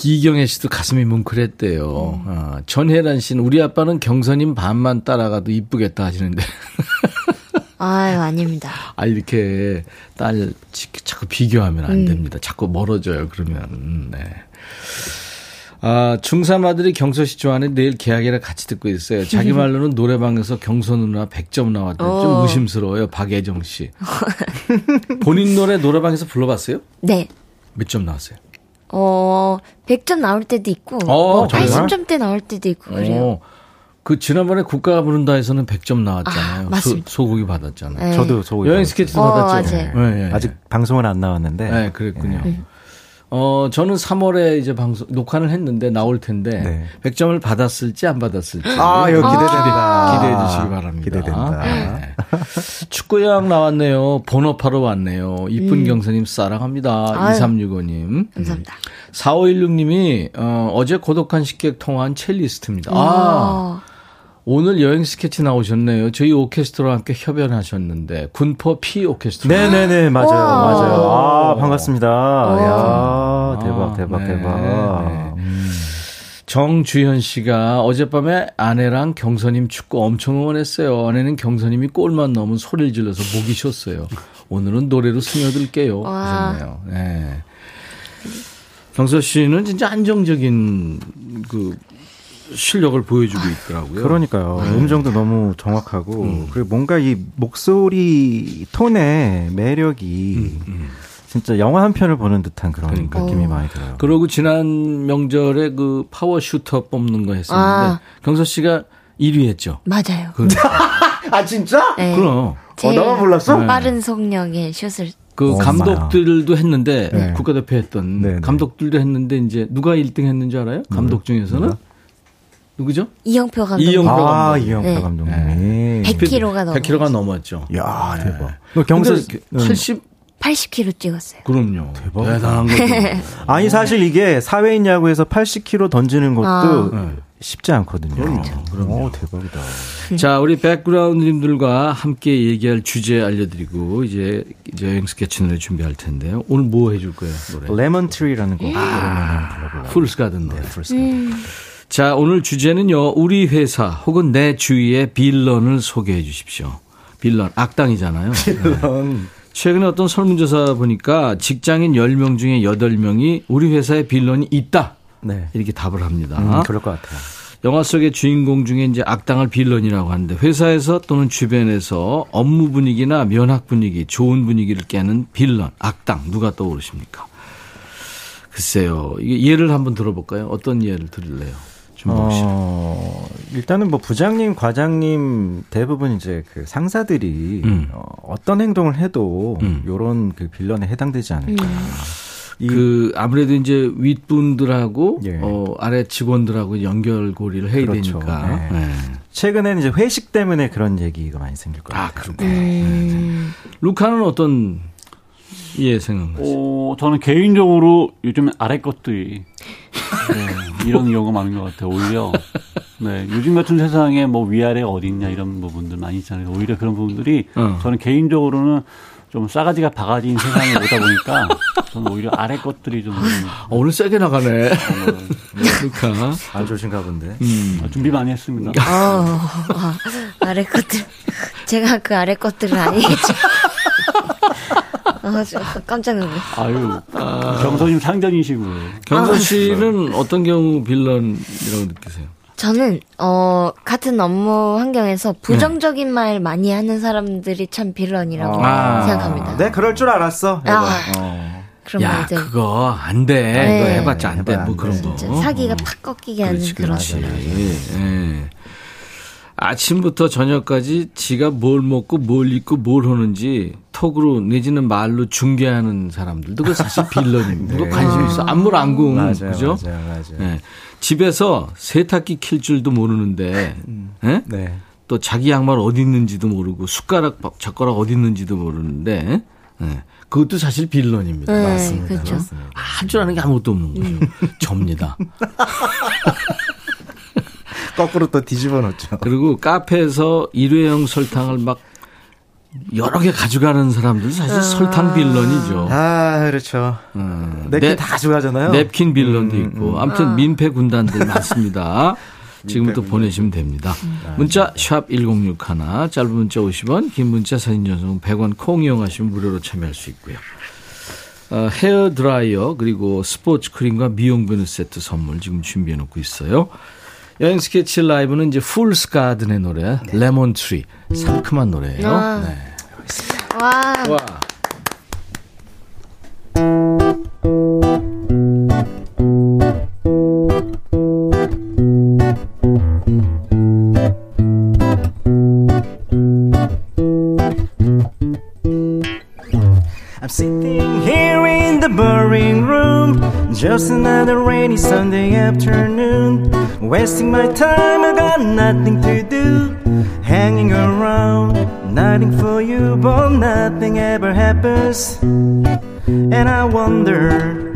이경혜 씨도 가슴이 뭉클했대요. 음. 아, 전혜란 씨는 우리 아빠는 경선님 반만 따라가도 이쁘겠다 하시는데. 아유, 아닙니다. 아, 이렇게 딸 지- 자꾸 비교하면 안 음. 됩니다. 자꾸 멀어져요, 그러면. 음, 네. 아, 중3 아들이 경서 씨 좋아하는 내일 계약이라 같이 듣고 있어요. 자기 말로는 노래방에서 경서 누나 100점 나왔대. 좀 어. 의심스러워요, 박예정 씨. 본인 노래 노래방에서 불러봤어요? 네. 몇 점 나왔어요? 어, 100점 나올 때도 있고, 어, 뭐 정말? 80점대 나올 때도 있고, 그래요. 어, 그 지난번에 국가가 부른다에서는 100점 나왔잖아요. 아, 맞습니다. 소, 고기 받았잖아요. 네. 저도 소고기 여행 먹었어요. 스케치도 어, 받았죠. 맞아요. 네, 네, 아직 방송은 안 나왔는데. 네, 그랬군요. 예. 어, 저는 3월에 이제 방송, 녹화를 했는데 나올 텐데, 네. 100점을 받았을지 안 받았을지. 아, 이거 기대됩니다. 기대해 주시기 바랍니다. 기대된다. 네. 축구여행 나왔네요. 본업하러 왔네요. 이쁜 경선님 사랑합니다. 음. 아유. 2365님. 감사합니다. 4516님이, 어, 어제 고독한 식객 통화한 첼리스트입니다. 아, 아, 오늘 여행 스케치 나오셨네요. 저희 오케스트라와 함께 협연하셨는데, 군포 P 오케스트라. 네네네, 맞아요. 우와. 맞아요. 아, 반갑습니다. 아, 야 대박, 대박, 네, 대박. 네. 정주현 씨가 어젯밤에 아내랑 경선님 축구 엄청 응원했어요. 아내는 경선님이 골만 넣으면 소리를 질러서 목이 쉬었어요. 오늘은 노래로 스며들게요. 와. 하셨네요. 네. 경서 씨는 진짜 안정적인 그 실력을 보여주고 있더라고요. 그러니까요. 네. 음정도 너무 정확하고, 음. 그리고 뭔가 이 목소리 톤의 매력이 진짜 영화 한 편을 보는 듯한 그런 음, 그러니까. 느낌이 어. 많이 들어요. 그러고 지난 명절에 그 파워 슈터 뽑는 거 했었는데 아. 경서 씨가 1위 했죠. 맞아요. 그, 아, 진짜? 네. 그럼 제일 나만 몰랐어? 네. 빠른 속력의 슛을 그 어, 감독들도 했는데 네. 국가대표 했던 네, 네. 감독들도 했는데 이제 누가 1등 했는 줄 알아요? 감독 중에서는 누구죠? 이영표 감독님. 이영표 아, 감독. 이영표 네. 감독님이. 100kg가 넘어. 100kg가 넘었죠. 야 네. 대박. 너 근데 80 80kg 찍었어요. 그럼요. 대박이다. 대단한 거죠. 아니, 사실 이게 사회인 야구에서 80kg 던지는 것도 아. 네. 쉽지 않거든요. 그럼요. 오, 대박이다. 자, 우리 백그라운드님들과 함께 얘기할 주제 알려드리고 이제 이제 여행 스케치 노래 준비할 텐데요. 오늘 뭐 해줄 거예요? 노래? Lemon Tree라는 곡 오랜만에 한번 불러볼게요. Fool's Garden 노래. Fool's. 자, 오늘 주제는요. 우리 회사 혹은 내 주위의 빌런을 소개해 주십시오. 빌런 악당이잖아요. 빌런. 최근에 어떤 설문조사 보니까 직장인 10명 중에 8명이 우리 회사에 빌런이 있다. 네. 이렇게 답을 합니다. 음, 그럴 것 같아요. 영화 속의 주인공 중에 이제 악당을 빌런이라고 하는데 회사에서 또는 주변에서 업무 분위기나 면학 분위기, 좋은 분위기를 깨는 빌런, 악당 누가 떠오르십니까? 글쎄요. 이게 예를 한번 들어볼까요? 어떤 예를 들을래요? 어, 일단은 뭐 부장님, 과장님 대부분 이제 그 상사들이 음. 어, 어떤 행동을 해도 음. 요런 그 빌런에 해당되지 않을까. 이- 그 아무래도 이제 윗분들하고 예. 어, 아래 직원들하고 연결고리를 해야 그렇죠. 되니까. 네. 네. 최근에는 이제 회식 때문에 그런 얘기가 많이 생길 것 아, 같아요. 그렇군요. 음, 루카는 어떤 예 생각나세요? 어, 저는 개인적으로 요즘 아래 것들이 네, 이런 경우가 많은 것 같아요. 오히려 네, 요즘 같은 세상에 뭐 위아래가 어디 있냐 이런 부분들 많이 있잖아요. 오히려 그런 부분들이 어. 저는 개인적으로는 좀 싸가지가 바가지인 세상에 오다 보니까 저는 오히려 아래 것들이 좀 어, 오늘 세게 나가네. 루카. 안 좋으신가 본데. 음. 준비 많이 했습니다. 어, 아, 아래 것들. 제가 그 아래 것들은 아니겠죠. 아, 저 깜짝 놀랐어요. 아유, 정서님 상전이시고요. 경선 씨는 어떤 경우 빌런이라고 느끼세요? 저는 어 같은 업무 환경에서 부정적인 말 많이 하는 사람들이 참 빌런이라고 아. 생각합니다. 네, 그럴 줄 알았어. 아. 어. 그런 야, 말들. 그거 안 돼. 네. 해봤자 안 돼. 뭐안 그런 돼. 거. 진짜 사기가 팍 꺾이게 하는 그렇지, 그런 그렇지. 예. 아침부터 저녁까지 지가 뭘 먹고 뭘 입고 뭘 하는지 톡으로 내지는 말로 중계하는 사람들도 그 사실 빌런입니다. 그거 관심 있어. 안물 안궁. 맞아요, 그죠? 맞아요, 맞아요. 예. 집에서 세탁기 킬 줄도 모르는데, 예? 네. 또 자기 양말 어디 있는지도 모르고 숟가락, 젓가락 어디 있는지도 모르는데, 예. 그것도 사실 빌런입니다. 네, 맞습니다. 그렇죠. 할 줄 아는 게 아무것도 없는 거죠. 접니다. 거꾸로 또 뒤집어 놓죠. 그리고 카페에서 일회용 설탕을 막 여러 개 가져가는 사람들 사실 설탕 빌런이죠. 아, 그렇죠. 음, 냅킨 냅- 다 가져가잖아요. 냅킨 빌런도 음, 있고. 음. 아무튼 민폐 군단들 많습니다. 지금부터 보내시면 됩니다. 문자 샵 1061, 짧은 문자 50원, 긴 문자 사진 전송 100원 콩 이용하시면 무료로 참여할 수 있고요. 어, 헤어 드라이어 그리고 스포츠 크림과 미용 비누 세트 선물 지금 준비해 놓고 있어요. 여행 스케치 라이브는 이제 Fool's Garden의 노래 Lemon Tree 상큼한 노래예요. 아. 네. 와. 와. I'm sitting here in the boring room, just another rainy Sunday afternoon. Wasting my time, I got nothing to do. Hanging around, nothing for you, but nothing ever happens. And I wonder,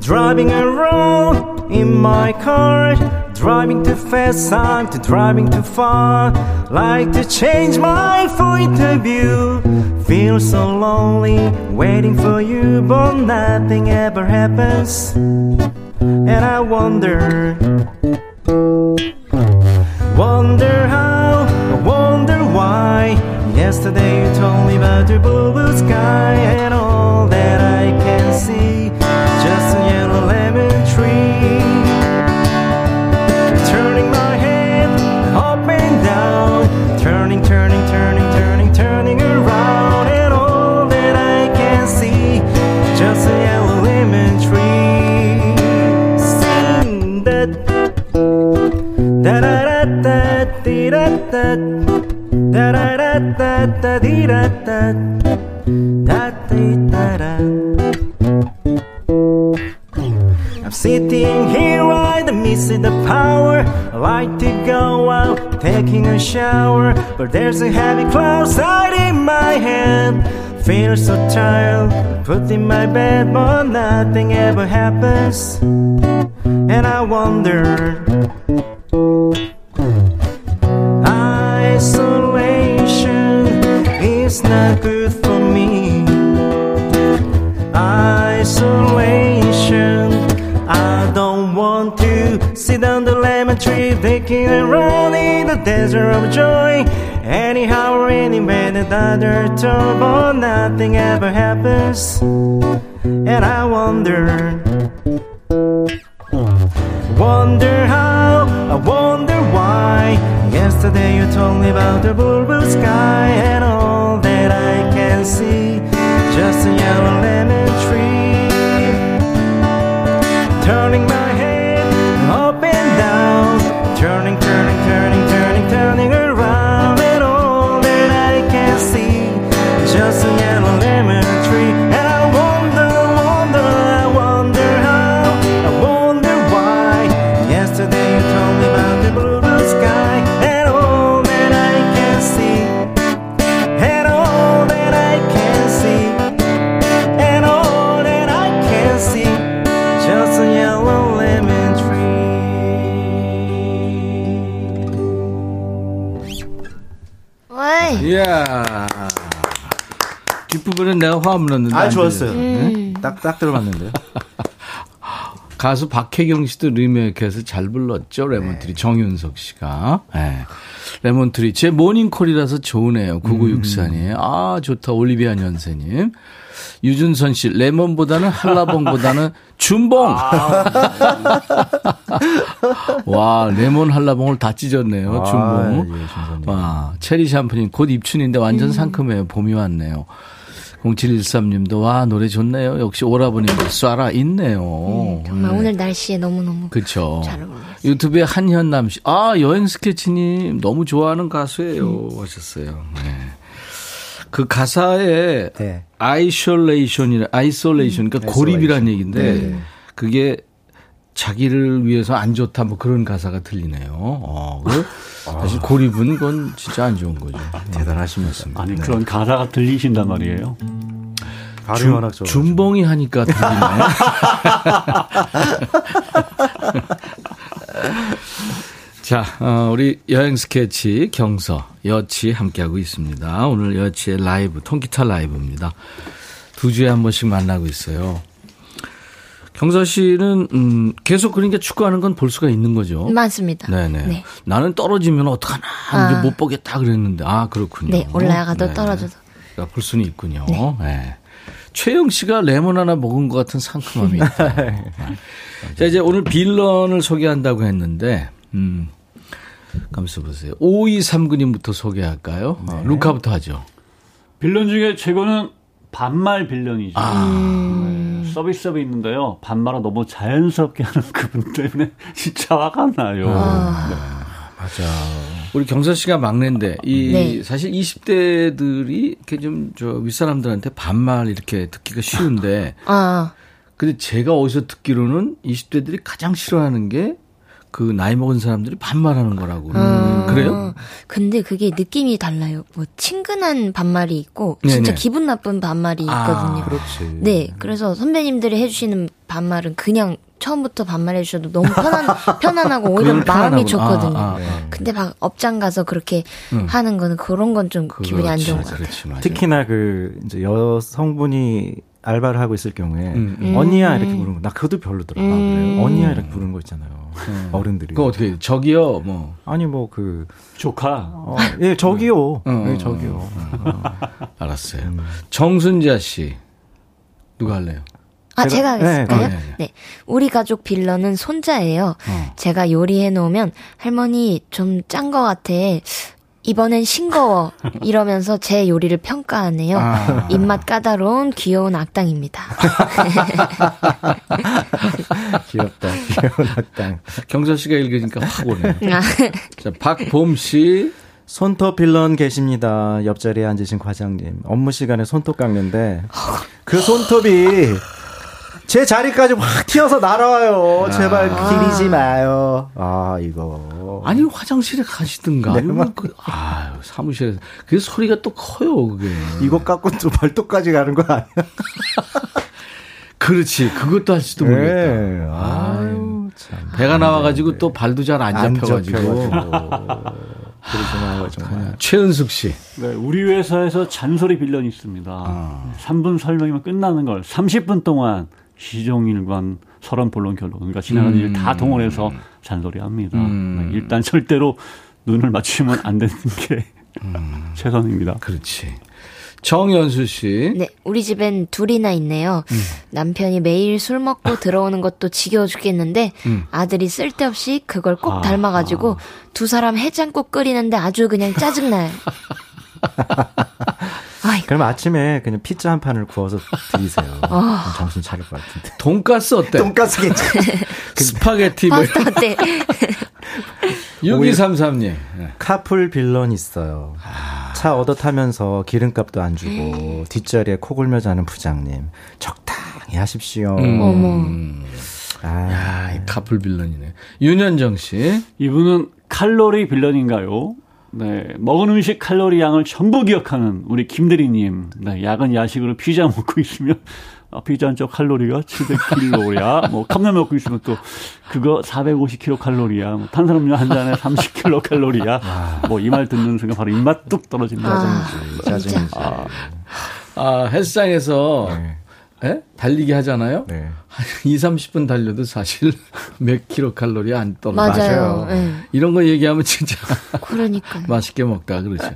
driving around in my car, driving too fast, I'm to driving too far. Like to change my point of view. Feel so lonely, waiting for you, but nothing ever happens. And I wonder, wonder how, I wonder why. Yesterday you told me about your blue, blue sky and all that I I'm sitting here right missing the power. I like to go out taking a shower, but there's a heavy cloud side in my head. Feel so tired, put in my bed, but nothing ever happens. And I wonder. Is not good for me. Isolation. I don't want to sit on the lemon tree, thinking around in the desert of joy. Anyhow, or anywhere, another but nothing ever happens. And I wonder. Wonder how, I wonder why. Yesterday you told me about the blue, blue sky Yellow. 뒷부분은 내가 화음 넣었는데. 아, 안 좋았어요. 음. 딱, 딱 들어봤는데요. 가수 박혜경 씨도 리메이크해서 잘 불렀죠. Lemon Tree 정윤석 씨가. 네. Lemon Tree 제 모닝콜이라서 좋으네요. 9964님. 아 좋다. 올리비아 연세님. 유준선 씨 레몬보다는 한라봉보다는 춘봉. 와 레몬 한라봉을 다 찢었네요. 아, 춘봉. 예. 와 체리 샴푸님 곧 입춘인데 완전 음. 상큼해요. 봄이 왔네요. 0713님도 와 노래 좋네요. 역시 오라버님도 쏴라 있네요. 정말 네. 오늘 날씨에 너무너무 그쵸. 잘 어울렸어요. 유튜브에 한현남 씨. 아, 여행 스케치님 너무 좋아하는 가수예요. 하셨어요. 네. 그 가사에 네. isolation이라, isolation, 그러니까 고립이란 얘기인데 네. 그게 자기를 위해서 안 좋다 뭐 그런 가사가 들리네요. 어, 그 사실 고립은 그건 진짜 안 좋은 거죠. 대단하신 말씀. 아니 그런 가사가 들리신단 말이에요. 좋아. 준봉이 하니까 들리네. 자, 어, 우리 여행 스케치 경서 여치 함께하고 있습니다. 오늘 여치의 라이브 통기타 라이브입니다. 두 주에 한 번씩 만나고 있어요. 경서 씨는 음, 계속 그러니까 축구하는 건 볼 수가 있는 거죠. 맞습니다. 네네. 네. 나는 떨어지면 어떡하나 아. 이제 못 보겠다 그랬는데 아 그렇군요. 네, 올라가도 네. 떨어져도. 그러니까 볼 수는 있군요. 네. 최영 씨가 레몬 하나 먹은 것 같은 상큼함이 있다. 자 이제 오늘 빌런을 소개한다고 했는데 음. 감수 보세요. 5239님부터 소개할까요? 어, 루카부터 하죠. 빌런 중에 최고는 반말 빌런이죠. 음. 네, 서비스업이 있는데요. 반말을 너무 자연스럽게 하는 그분 때문에 진짜 화가 나요. 네. 맞아. 우리 경서 씨가 막내인데 이 네. 사실 20대들이 이렇게 좀 저 윗사람들한테 반말 이렇게 듣기가 쉬운데 아, 근데 제가 어디서 듣기로는 20대들이 가장 싫어하는 게 그 나이 먹은 사람들이 반말하는 거라고. 아. 그래요? 근데 그게 느낌이 달라요. 뭐 친근한 반말이 있고 진짜 네네. 기분 나쁜 반말이 있거든요. 아, 그렇지. 네, 그래서 선배님들이 해주시는 반말은 그냥 처음부터 반말해 주셔도 너무 편안 편안하고 오히려 마음이 편안하구나. 좋거든요. 아, 아, 아. 근데 막 업장 가서 그렇게 음. 하는 거는 그런 건 좀 기분이 안 좋은 것 같아요. 특히나 그 이제 여성분이 알바를 하고 있을 경우에 음, 음. 언니야 이렇게 부르는 거 나 그것도 별로더라. 음. 그래요? 언니야 이렇게 부르는 거 있잖아요. 어른들이. 그거 어떻게? 저기요, 뭐. 아니 뭐 그 조카. 어, 예 저기요. 어, 예 어, 저기요. 알았어요. 음. 정순자 씨. 누가 할래요? 아, 제가- 제가? 네, 네, 네, 네. 우리 가족 빌런은 손자예요. 어. 제가 요리해 놓으면 할머니 좀 짠 거 같아. 이번엔 싱거워. 이러면서 제 요리를 평가하네요. 아. 입맛 까다로운 귀여운 악당입니다. 귀엽다. 귀여운 악당. 경서 씨가 읽으니까 확 오네요. 아, 자, 박봄 씨. 손톱 빌런 계십니다. 옆자리에 앉으신 과장님. 업무 시간에 손톱 깎는데 그 손톱이 제 자리까지 확 튀어서 날아와요. 제발 기리지 마요. 아 이거. 아니, 화장실에 가시든가. 네, 그, 아유, 사무실에서. 그게 소리가 또 커요, 그게. 이거 깎고 또 발톱까지 가는 거 아니야? 그렇지. 그것도 할지도 모르겠다. 네. 아유 참. 배가 나와가지고 또 발도 잘안안 잡혀가지고. 그러지 마요 정말. 최은숙 씨. 네, 우리 회사에서 잔소리 빌런이 있습니다. 아. 3분 설명이면 끝나는 걸 30분 동안 시종일관 서론 본론 결론 그러니까 지나가는 일다 동원해서 잔소리합니다. 음. 네, 일단 절대로 눈을 맞추면 안 되는 게 음. 최선입니다. 그렇지. 정연수 씨. 네, 우리 집엔 둘이나 있네요. 음. 남편이 매일 술 먹고 들어오는 것도 지겨워 죽겠는데 음. 아들이 쓸데없이 그걸 꼭 아, 닮아가지고 두 사람 해장국 끓이는데 아주 그냥 짜증나요. 아이고. 그럼 아침에 그냥 피자 한 판을 구워서 드리세요. 그럼 정신 차릴 것 같은데. 돈가스 어때? 돈가스 괜찮. 스파게티. 뭐 파스타 어때? 6233님. 카풀 빌런 있어요. 차 얻어 타면서 기름값도 안 주고 뒷자리에 코 골며 자는 부장님. 적당히 하십시오. 어머. 아, 아, 이 카풀 빌런이네. 윤현정 씨. 이분은 칼로리 빌런인가요? 네, 먹은 음식 칼로리 양을 전부 기억하는 우리 김대리님. 네, 야간 야식으로 피자 먹고 있으면 아, 피자 한 쪽 칼로리가 700kcal야. 뭐 컵라면 먹고 있으면 또 그거 450kcal야. 뭐 탄산음료 한 잔에 30kcal야. 뭐이 말 듣는 순간 바로 입맛 뚝 떨어집니다. 아, 짜증이지. 진짜. 아, 아, 헬스장에서 네. 예? 달리기 하잖아요. 네. 한 2, 30분 달려도 사실 몇 킬로 칼로리 안 떨어져. 맞아요. 예. 이런 거 얘기하면 진짜 그러니까요. 맛있게 먹다 그러죠.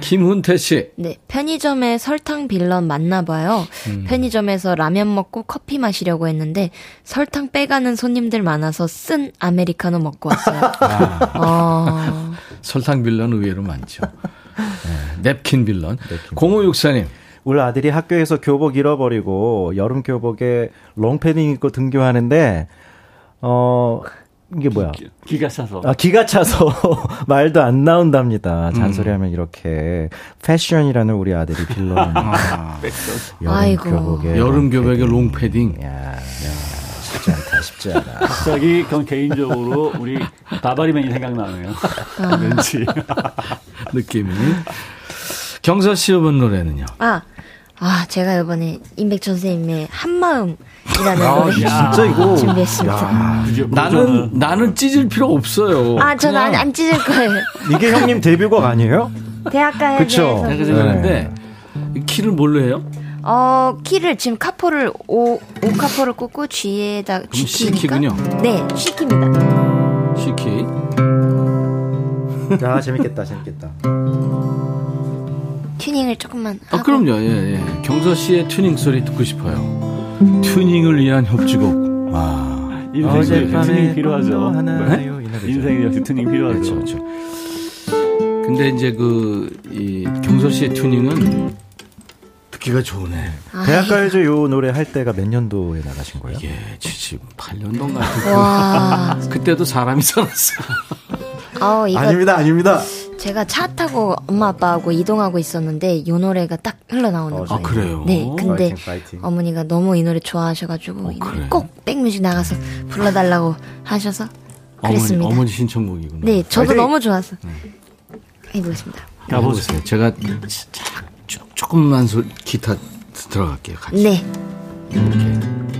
김훈태 씨. 네, 편의점에 설탕 빌런 맞나 봐요. 음. 편의점에서 라면 먹고 커피 마시려고 했는데 설탕 빼가는 손님들 많아서 쓴 아메리카노 먹고 왔어요. 아. 어, 설탕 빌런 의외로 많죠. 네, 냅킨 빌런. 0564님. 우리 아들이 학교에서 교복 잃어버리고 여름 교복에 롱패딩 입고 등교하는데 어 이게 뭐야? 기 가 차서. 아 기가 차서 말도 안 나온답니다. 잔소리하면 이렇게 패션이라는 우리 아들이 빌런. 여름 아이고. 교복에 여름 교복에 롱패딩. 야, 야, 쉽지 않다, 쉽지 않아. 갑자기 그건 개인적으로 우리 바바리맨이 생각나네요. 왠지. 느낌이. 경서 씨분 노래는요. 아, 아, 제가 이번에 임백천 선생님의 한마음 이라는 아, 노래 진짜 이거. 준비했습니다. 나는 나는 찢을 필요 없어요. 아, 저는 안, 안 찢을 거예요. 이게 형님 데뷔곡 아니에요? 대학가 그쵸. 해제에서. 제가 생각하는데 키를 뭘로 해요? 어, 키를 지금 카포를 오, 오 카포를 꽂고 G에다. C키군요. 네, C키입니다. C키. 야, 재밌겠다, 재밌겠다. 튜닝을 조금만. 아 하고. 그럼요. 예, 예. 경서 씨의 튜닝 소리 듣고 싶어요. 튜닝을 위한 협주곡. 와. 인생에 역시 튜닝 필요하죠. 네? 이 노래죠. 인생에 역시 튜닝 필요하죠. 그렇죠, 그렇죠. 근데 이제 그, 이, 경서 씨의 튜닝은 듣기가 좋으네. 아, 대학가요제 요 노래 할 때가 몇 년도에 나가신 거예요? 이게 78년도인가 같은 와. 그때도 사람이 살았어. 어, 이거 아닙니다, 아닙니다. 제가 차 타고 엄마 아빠하고 이동하고 있었는데 이 노래가 딱 흘러나오는 어, 거예요. 아, 그래요? 네, 근데 파이팅, 파이팅. 어머니가 너무 이 노래 좋아하셔가지고 이 노래 그래요? 꼭 백뮤직 나가서 불러달라고 하셔서 어머니, 그랬습니다. 어머니 신청곡이구나. 네, 저도 파이팅! 너무 좋아서 해보겠습니다. 가보세요. 제가 조, 조금만 소, 기타 들어갈게요. 같이. 네. 내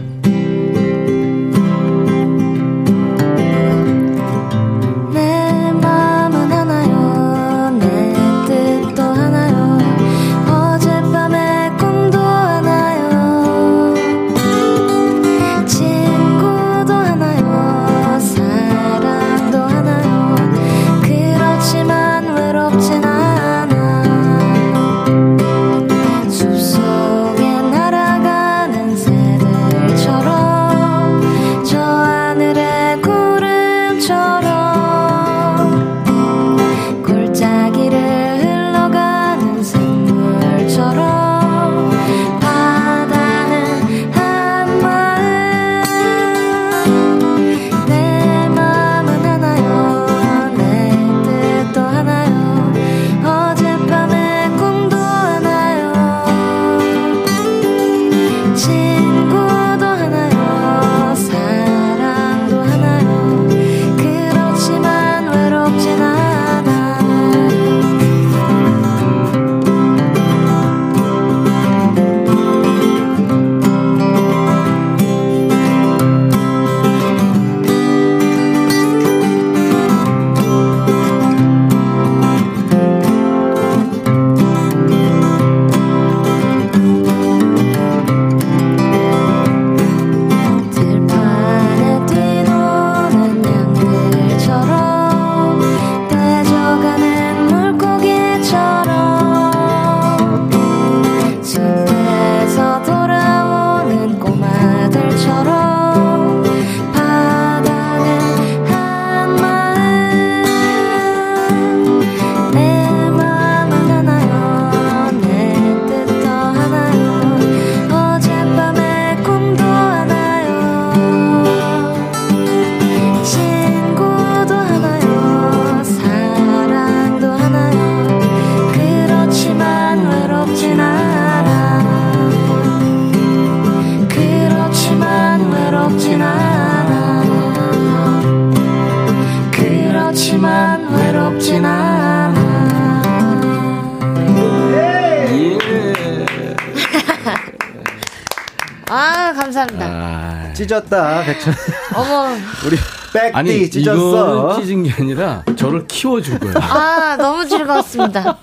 찢었다, 백천. 어머 우리 백디 아니, 찢었어. 이거는 찢은 게 아니라 저를 키워준 거예요. 아 너무 즐거웠습니다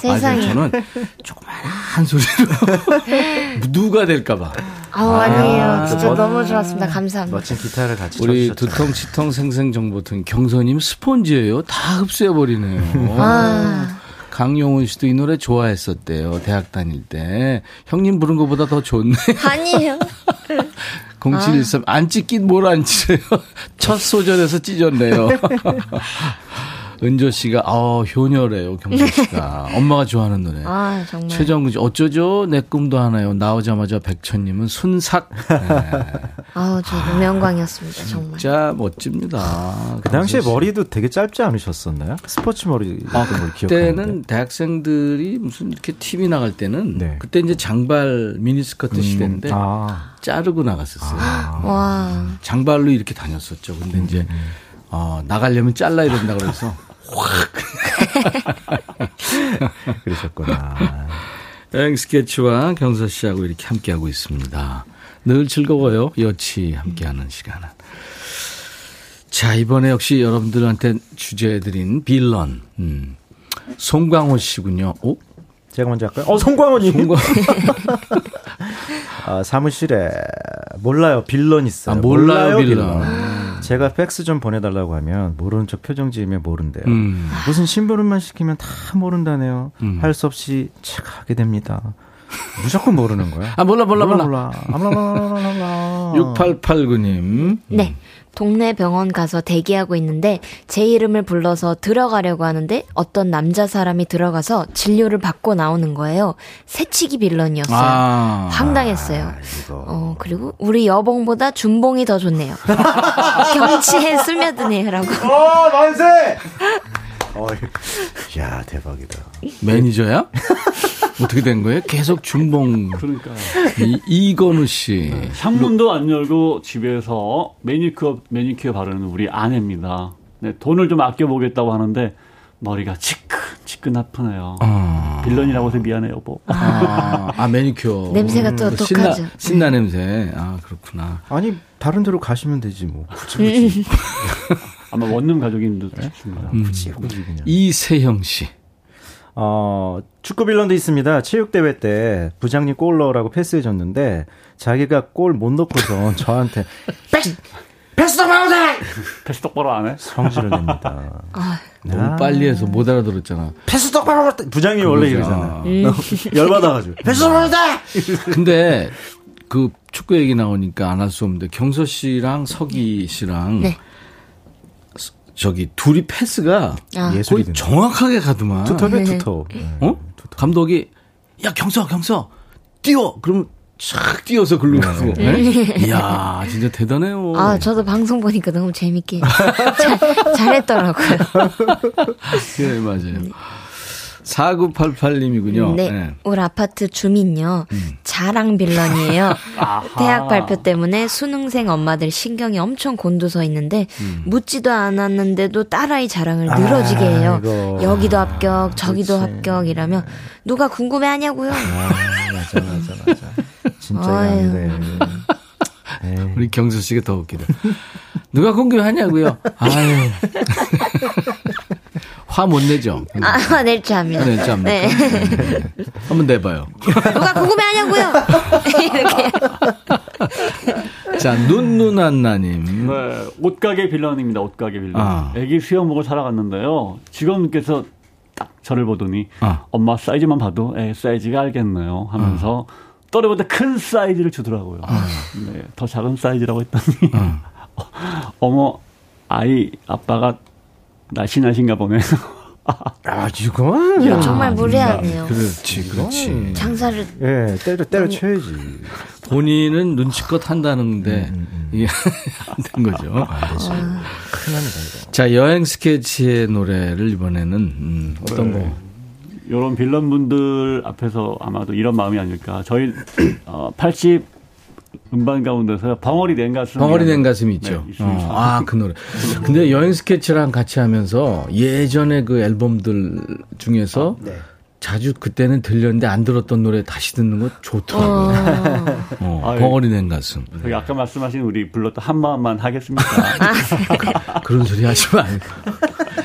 세상에 아니, 저는 조그만한 소리로 누가 될까봐. 아우 아니에요 아, 진짜 멋- 너무 좋았습니다 감사합니다 멋진 기타를 같이 우리 쳐주셨죠. 두통 치통 생생 정보통 경선님 스폰지예요. 다 흡수해 버리네요. 아 강용훈 씨도 이 노래 좋아했었대요. 대학 다닐 때. 형님 부른 것보다 더 좋네. 아니에요 0713. 안 찢긴 뭘 안 찢어요. 첫 소절에서 찢었네요. 은조 씨가, 어, 효녀래요, 경선 씨가. 엄마가 좋아하는 노래. 아 정말 최정근 씨, 어쩌죠? 내 꿈도 하나요. 나오자마자 백천님은 순삭. 네. 아우 저 명광이었습니다 정말 진짜 멋집니다. 그 당시에. 머리도 되게 짧지 않으셨었나요? 스포츠 머리 아, 걸 그때는. 대학생들이 무슨 이렇게 TV 나갈 때는 네. 그때 이제 장발 미니스커트 시대인데 아, 자르고 나갔었어요. 와 장발로 이렇게 다녔었죠. 근데 이제 음, 어, 나가려면 잘라야 된다 그래서 그러셨구나. 여행 스케치와 경서 씨하고 이렇게 함께하고 있습니다. 늘 즐거워요. 여치 함께하는 시간은. 자, 이번에 역시 여러분들한테 주제해드린 빌런. 음. 송광호 씨군요. 오? 제가 먼저 할까요? 어, 송광호님. 송광 아, 사무실에 몰라요 빌런 있어요. 아, 몰라요, 빌런. 제가 팩스 좀 보내달라고 하면 모르는 척 표정 지으면 모른대요. 음. 무슨 심부름만 시키면 다 모른다네요. 음. 할수 없이 체크하게 됩니다. 무조건 모르는 거야. 아, 몰라, 몰라, 몰라. 몰라. 아, 몰라, 몰라, 몰라, 몰라. 6889님. 네. 동네 병원 가서 대기하고 있는데 제 이름을 불러서 들어가려고 하는데 어떤 남자 사람이 들어가서 진료를 받고 나오는 거예요. 새치기 빌런이었어요. 아. 황당했어요. 이거. 어, 그리고 우리 여봉보다 준봉이 더 좋네요. 경치에 스며드네요라고. 어, 만세! 어, 야, 대박이다. 매니저야? 어떻게 된 거예요? 계속 중봉. 그러니까 이, 이건우 씨. 창문도 안 열고 집에서 매니큐어 매니큐어 바르는 우리 아내입니다. 네, 돈을 좀 아껴 보겠다고 하는데 머리가 지끈 지끈 아프네요. 아. 빌런이라고 해서 미안해요, 여보. 아, 아, 매니큐어. 냄새가 또 음, 독하죠. 신나, 신나 냄새. 아, 그렇구나. 아니, 다른 데로 가시면 되지, 뭐. 굳이, 굳이. 아마 원룸 가족인 듯 싶습니다. 음. 굳이, 굳이 그냥. 이세형 씨. 어, 축구 빌런도 있습니다. 체육대회 때 부장님 골 넣으라고 패스해줬는데 자기가 골 못 넣고선 저한테 패스! 패스 더 받아라! 패스 똑바로 안 해? 성질을 냅니다. 너무 아. 빨리 해서 못 알아들었잖아. 패스 똑바로 받아! 부장님이 원래 그거죠. 이러잖아요. 열받아가지고. 패스 더 받아! 근데 그 축구 얘기 나오니까 안 할 수 없는데 경서 씨랑 석희 씨랑 네. 스- 저기 둘이 패스가 아. 예술이 거의. 정확하게 가더만. 투톱에 투톱. 네. 어? 감독이 야 경서 경서 뛰어. 그럼 촥 뛰어서 글로 가고. 네? 이야 진짜 대단해요. 아, 저도 방송 보니까 너무 재밌게 잘, 잘했더라고요. 네 맞아요. 4988님이군요. 네. 우리 아파트 주민요. 자랑 빌런이에요. 대학 발표 때문에 수능생 엄마들 신경이 엄청 곤두서 있는데 묻지도 않았는데도 딸아이 자랑을 늘어지게 해요. 아이고. 여기도 합격, 저기도 그치. 합격 이라면 누가 궁금해 하냐고요. 아, 맞아, 맞아, 맞아. 진짜. 안 돼. 우리 경서 씨가 더 웃기다. 누가 궁금하냐고요? 아유. 화 못 내죠? 아, 낼줄 압니다. 네, 참. 네. 한번 내봐요. 누가 궁금해하냐고요. 이렇게. 자, 눈누난나님. 네, 옷가게 빌런입니다. 옷가게 빌런. 아. 애기 수영복을 사러 갔는데요. 직원분께서 딱 저를 보더니 아. 엄마 사이즈만 봐도 애 사이즈가 알겠네요 하면서 또래보다 큰 사이즈를 주더라고요. 네, 더 작은 사이즈라고 했더니 어머 아이 아빠가 날씬하신가 보네. 아, 이건. 이거 정말 무례하네요. 그렇지, 그렇지. 장사를 예, 때려, 때려쳐야지. 본인은 눈치껏 한다는데, 이게 안 된 거죠. 안 되지. 큰일 납니다, 이거. 자, 여행 스케치의 노래를 이번에는, 음, 어떤 거? 이런 빌런분들 앞에서 아마도 이런 마음이 아닐까. 저희 어, 80 음반 가운데서 벙어리 낸 가슴. 벙어리 낸 가슴이 있죠. 네. 어, 아, 그 노래. 근데 여행 스케치랑 같이 하면서 예전에 그 앨범들 중에서 네. 자주 그때는 들렸는데 안 들었던 노래 다시 듣는 거 좋더라고요. 어, 아유. 벙어리 낸 가슴. 저기 아까 말씀하신 우리 불렀던 한 마음만 하겠습니까? 그런 소리 하지 말고.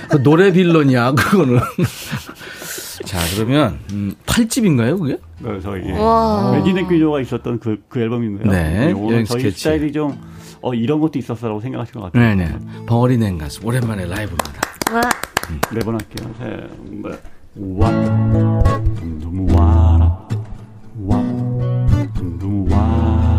그 노래 빌런이야, 그거는. 자, 그러면, 음, 8집인가요, 그게? 네, 저희 와. 매진의 귀조가 있었던 그, 그 앨범인데요. 네, 오늘 여행 저희 스케치. 스타일이 좀 어, 이런 것도 있었어라고 생각하신 것 같아요. 네네. 벙어리 낸 가슴. 오랜만에 라이브입니다. 와. 네번 할게요. 셋, 넷. 와, 둠둠 와라, 와, 둠둠 와라,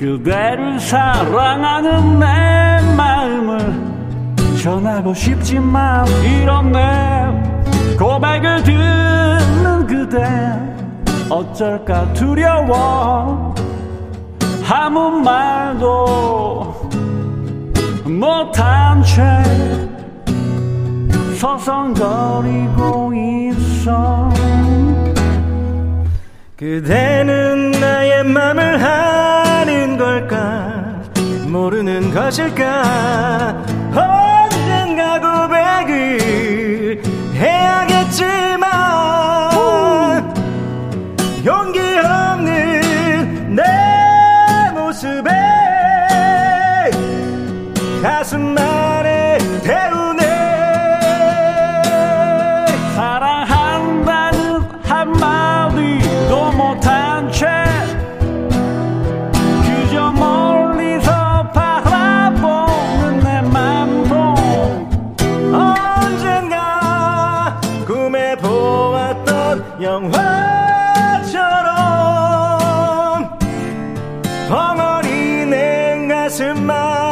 그대를 사랑하는 내 마음을 전하고 싶지만 이런 내 고백을 듣는 그대 어쩔까 두려워. 아무 말도 못한 채 서성거리고 있어 그대는 나의 맘을 아는 걸까? 모르는 것일까? 언젠가 고백을 해야겠지 내 가슴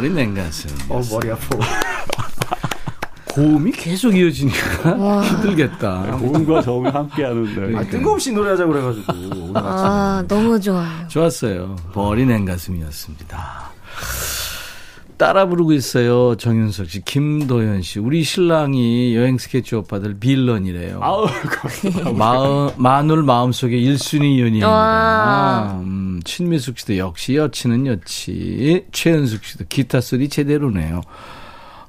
와. 어린 냉가슴. 어 머리 아파 고음이 계속 이어지니까 와. 힘들겠다. 고음과 저음이 함께 하는데 아, 뜬금없이 노래하자 그래가지고 오늘 아, 너무 좋아요. 좋았어요. 어린 냉가슴이었습니다. 따라 부르고 있어요. 정윤석 씨, 김도현 씨. 우리 신랑이 여행 스케치 오빠들 빌런이래요. 아우 마음, 마눌 마음속에 1순위 연인입니다. 와. 음, 친미숙 씨도 역시 여친은 여치. 최은숙 씨도 기타 소리 제대로네요.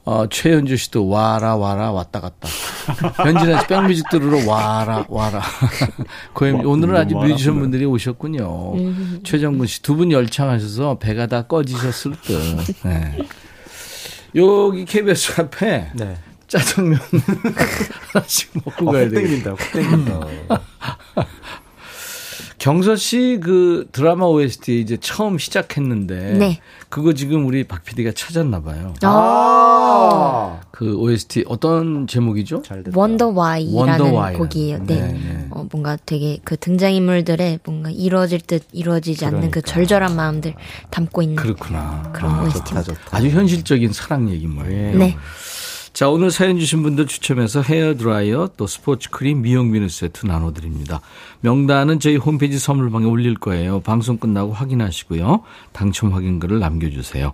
어, 최현주 씨도 와라 와라 왔다 갔다. 현진아 씨 백뮤직 들으러 와라 와라. 고엠 오늘은 아주 뮤지션 분들이 오셨군요. 최정근 씨 두 분 열창하셔서 배가 다 꺼지셨을 듯. 네. 여기 KBS 앞에 네. 짜장면 하나씩 먹고 어, 가야 훅 되겠다. 땡긴다 훅 땡긴다 경서 씨 그 드라마 OST 이제 처음 시작했는데 네. 그거 지금 우리 박 PD가 찾았나 봐요. 아. 그 OST 어떤 제목이죠? 원더 와이라는. 곡이에요. 네. 네, 네. 어, 뭔가 되게 그 등장인물들의 뭔가 이루어질 듯 이루어지지 않는 그 그러니까. 절절한 마음들 담고 있는 그렇구나. 그런 아, OST. 좋다 좋다 아주 현실적인 사랑 얘기인 거예요. 네. 자, 오늘 사연 주신 분들 추첨해서 헤어 드라이어 또 스포츠 크림 미용 비누 세트 나눠드립니다. 명단은 저희 홈페이지 선물방에 올릴 거예요. 방송 끝나고 확인하시고요. 당첨 확인글을 남겨주세요.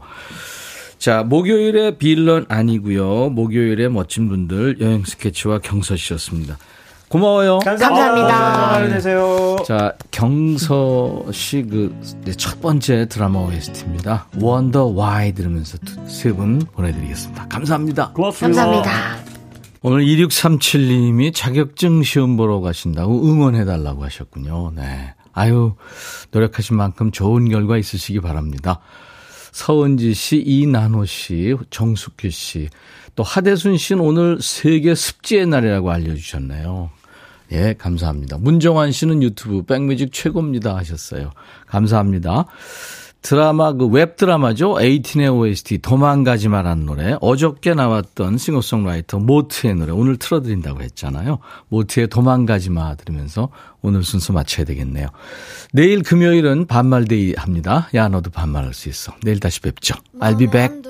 자, 목요일에 빌런 아니고요. 목요일에 멋진 분들 여행 스케치와 경서 씨였습니다. 고마워요. 감사합니다. 하루 되세요 자, 경서 씨 그 첫 번째 드라마 OST입니다. Wonder Why 들으면서 세 분 보내드리겠습니다. 감사합니다. 고맙습니다. 감사합니다. 오늘 2637님이 자격증 시험 보러 가신다고 응원해달라고 하셨군요. 네. 아유, 노력하신 만큼 좋은 결과 있으시기 바랍니다. 서은지 씨, 이나노 씨, 정숙규 씨, 또 하대순 씨는 오늘 세계 습지의 날이라고 알려주셨네요. 예, 감사합니다. 문정환 씨는 유튜브 백뮤직 최고입니다 하셨어요. 감사합니다. 드라마 그 웹드라마죠. 에이틴의 OST 도망가지 마라는 노래. 어저께 나왔던 싱어송라이터 모트의 노래 오늘 틀어 드린다고 했잖아요. 모트의 도망가지 마 들으면서 오늘 순서 마쳐야 되겠네요. 내일 금요일은 반말데이 합니다. 야 너도 반말할 수 있어. 내일 다시 뵙죠. I'll be back.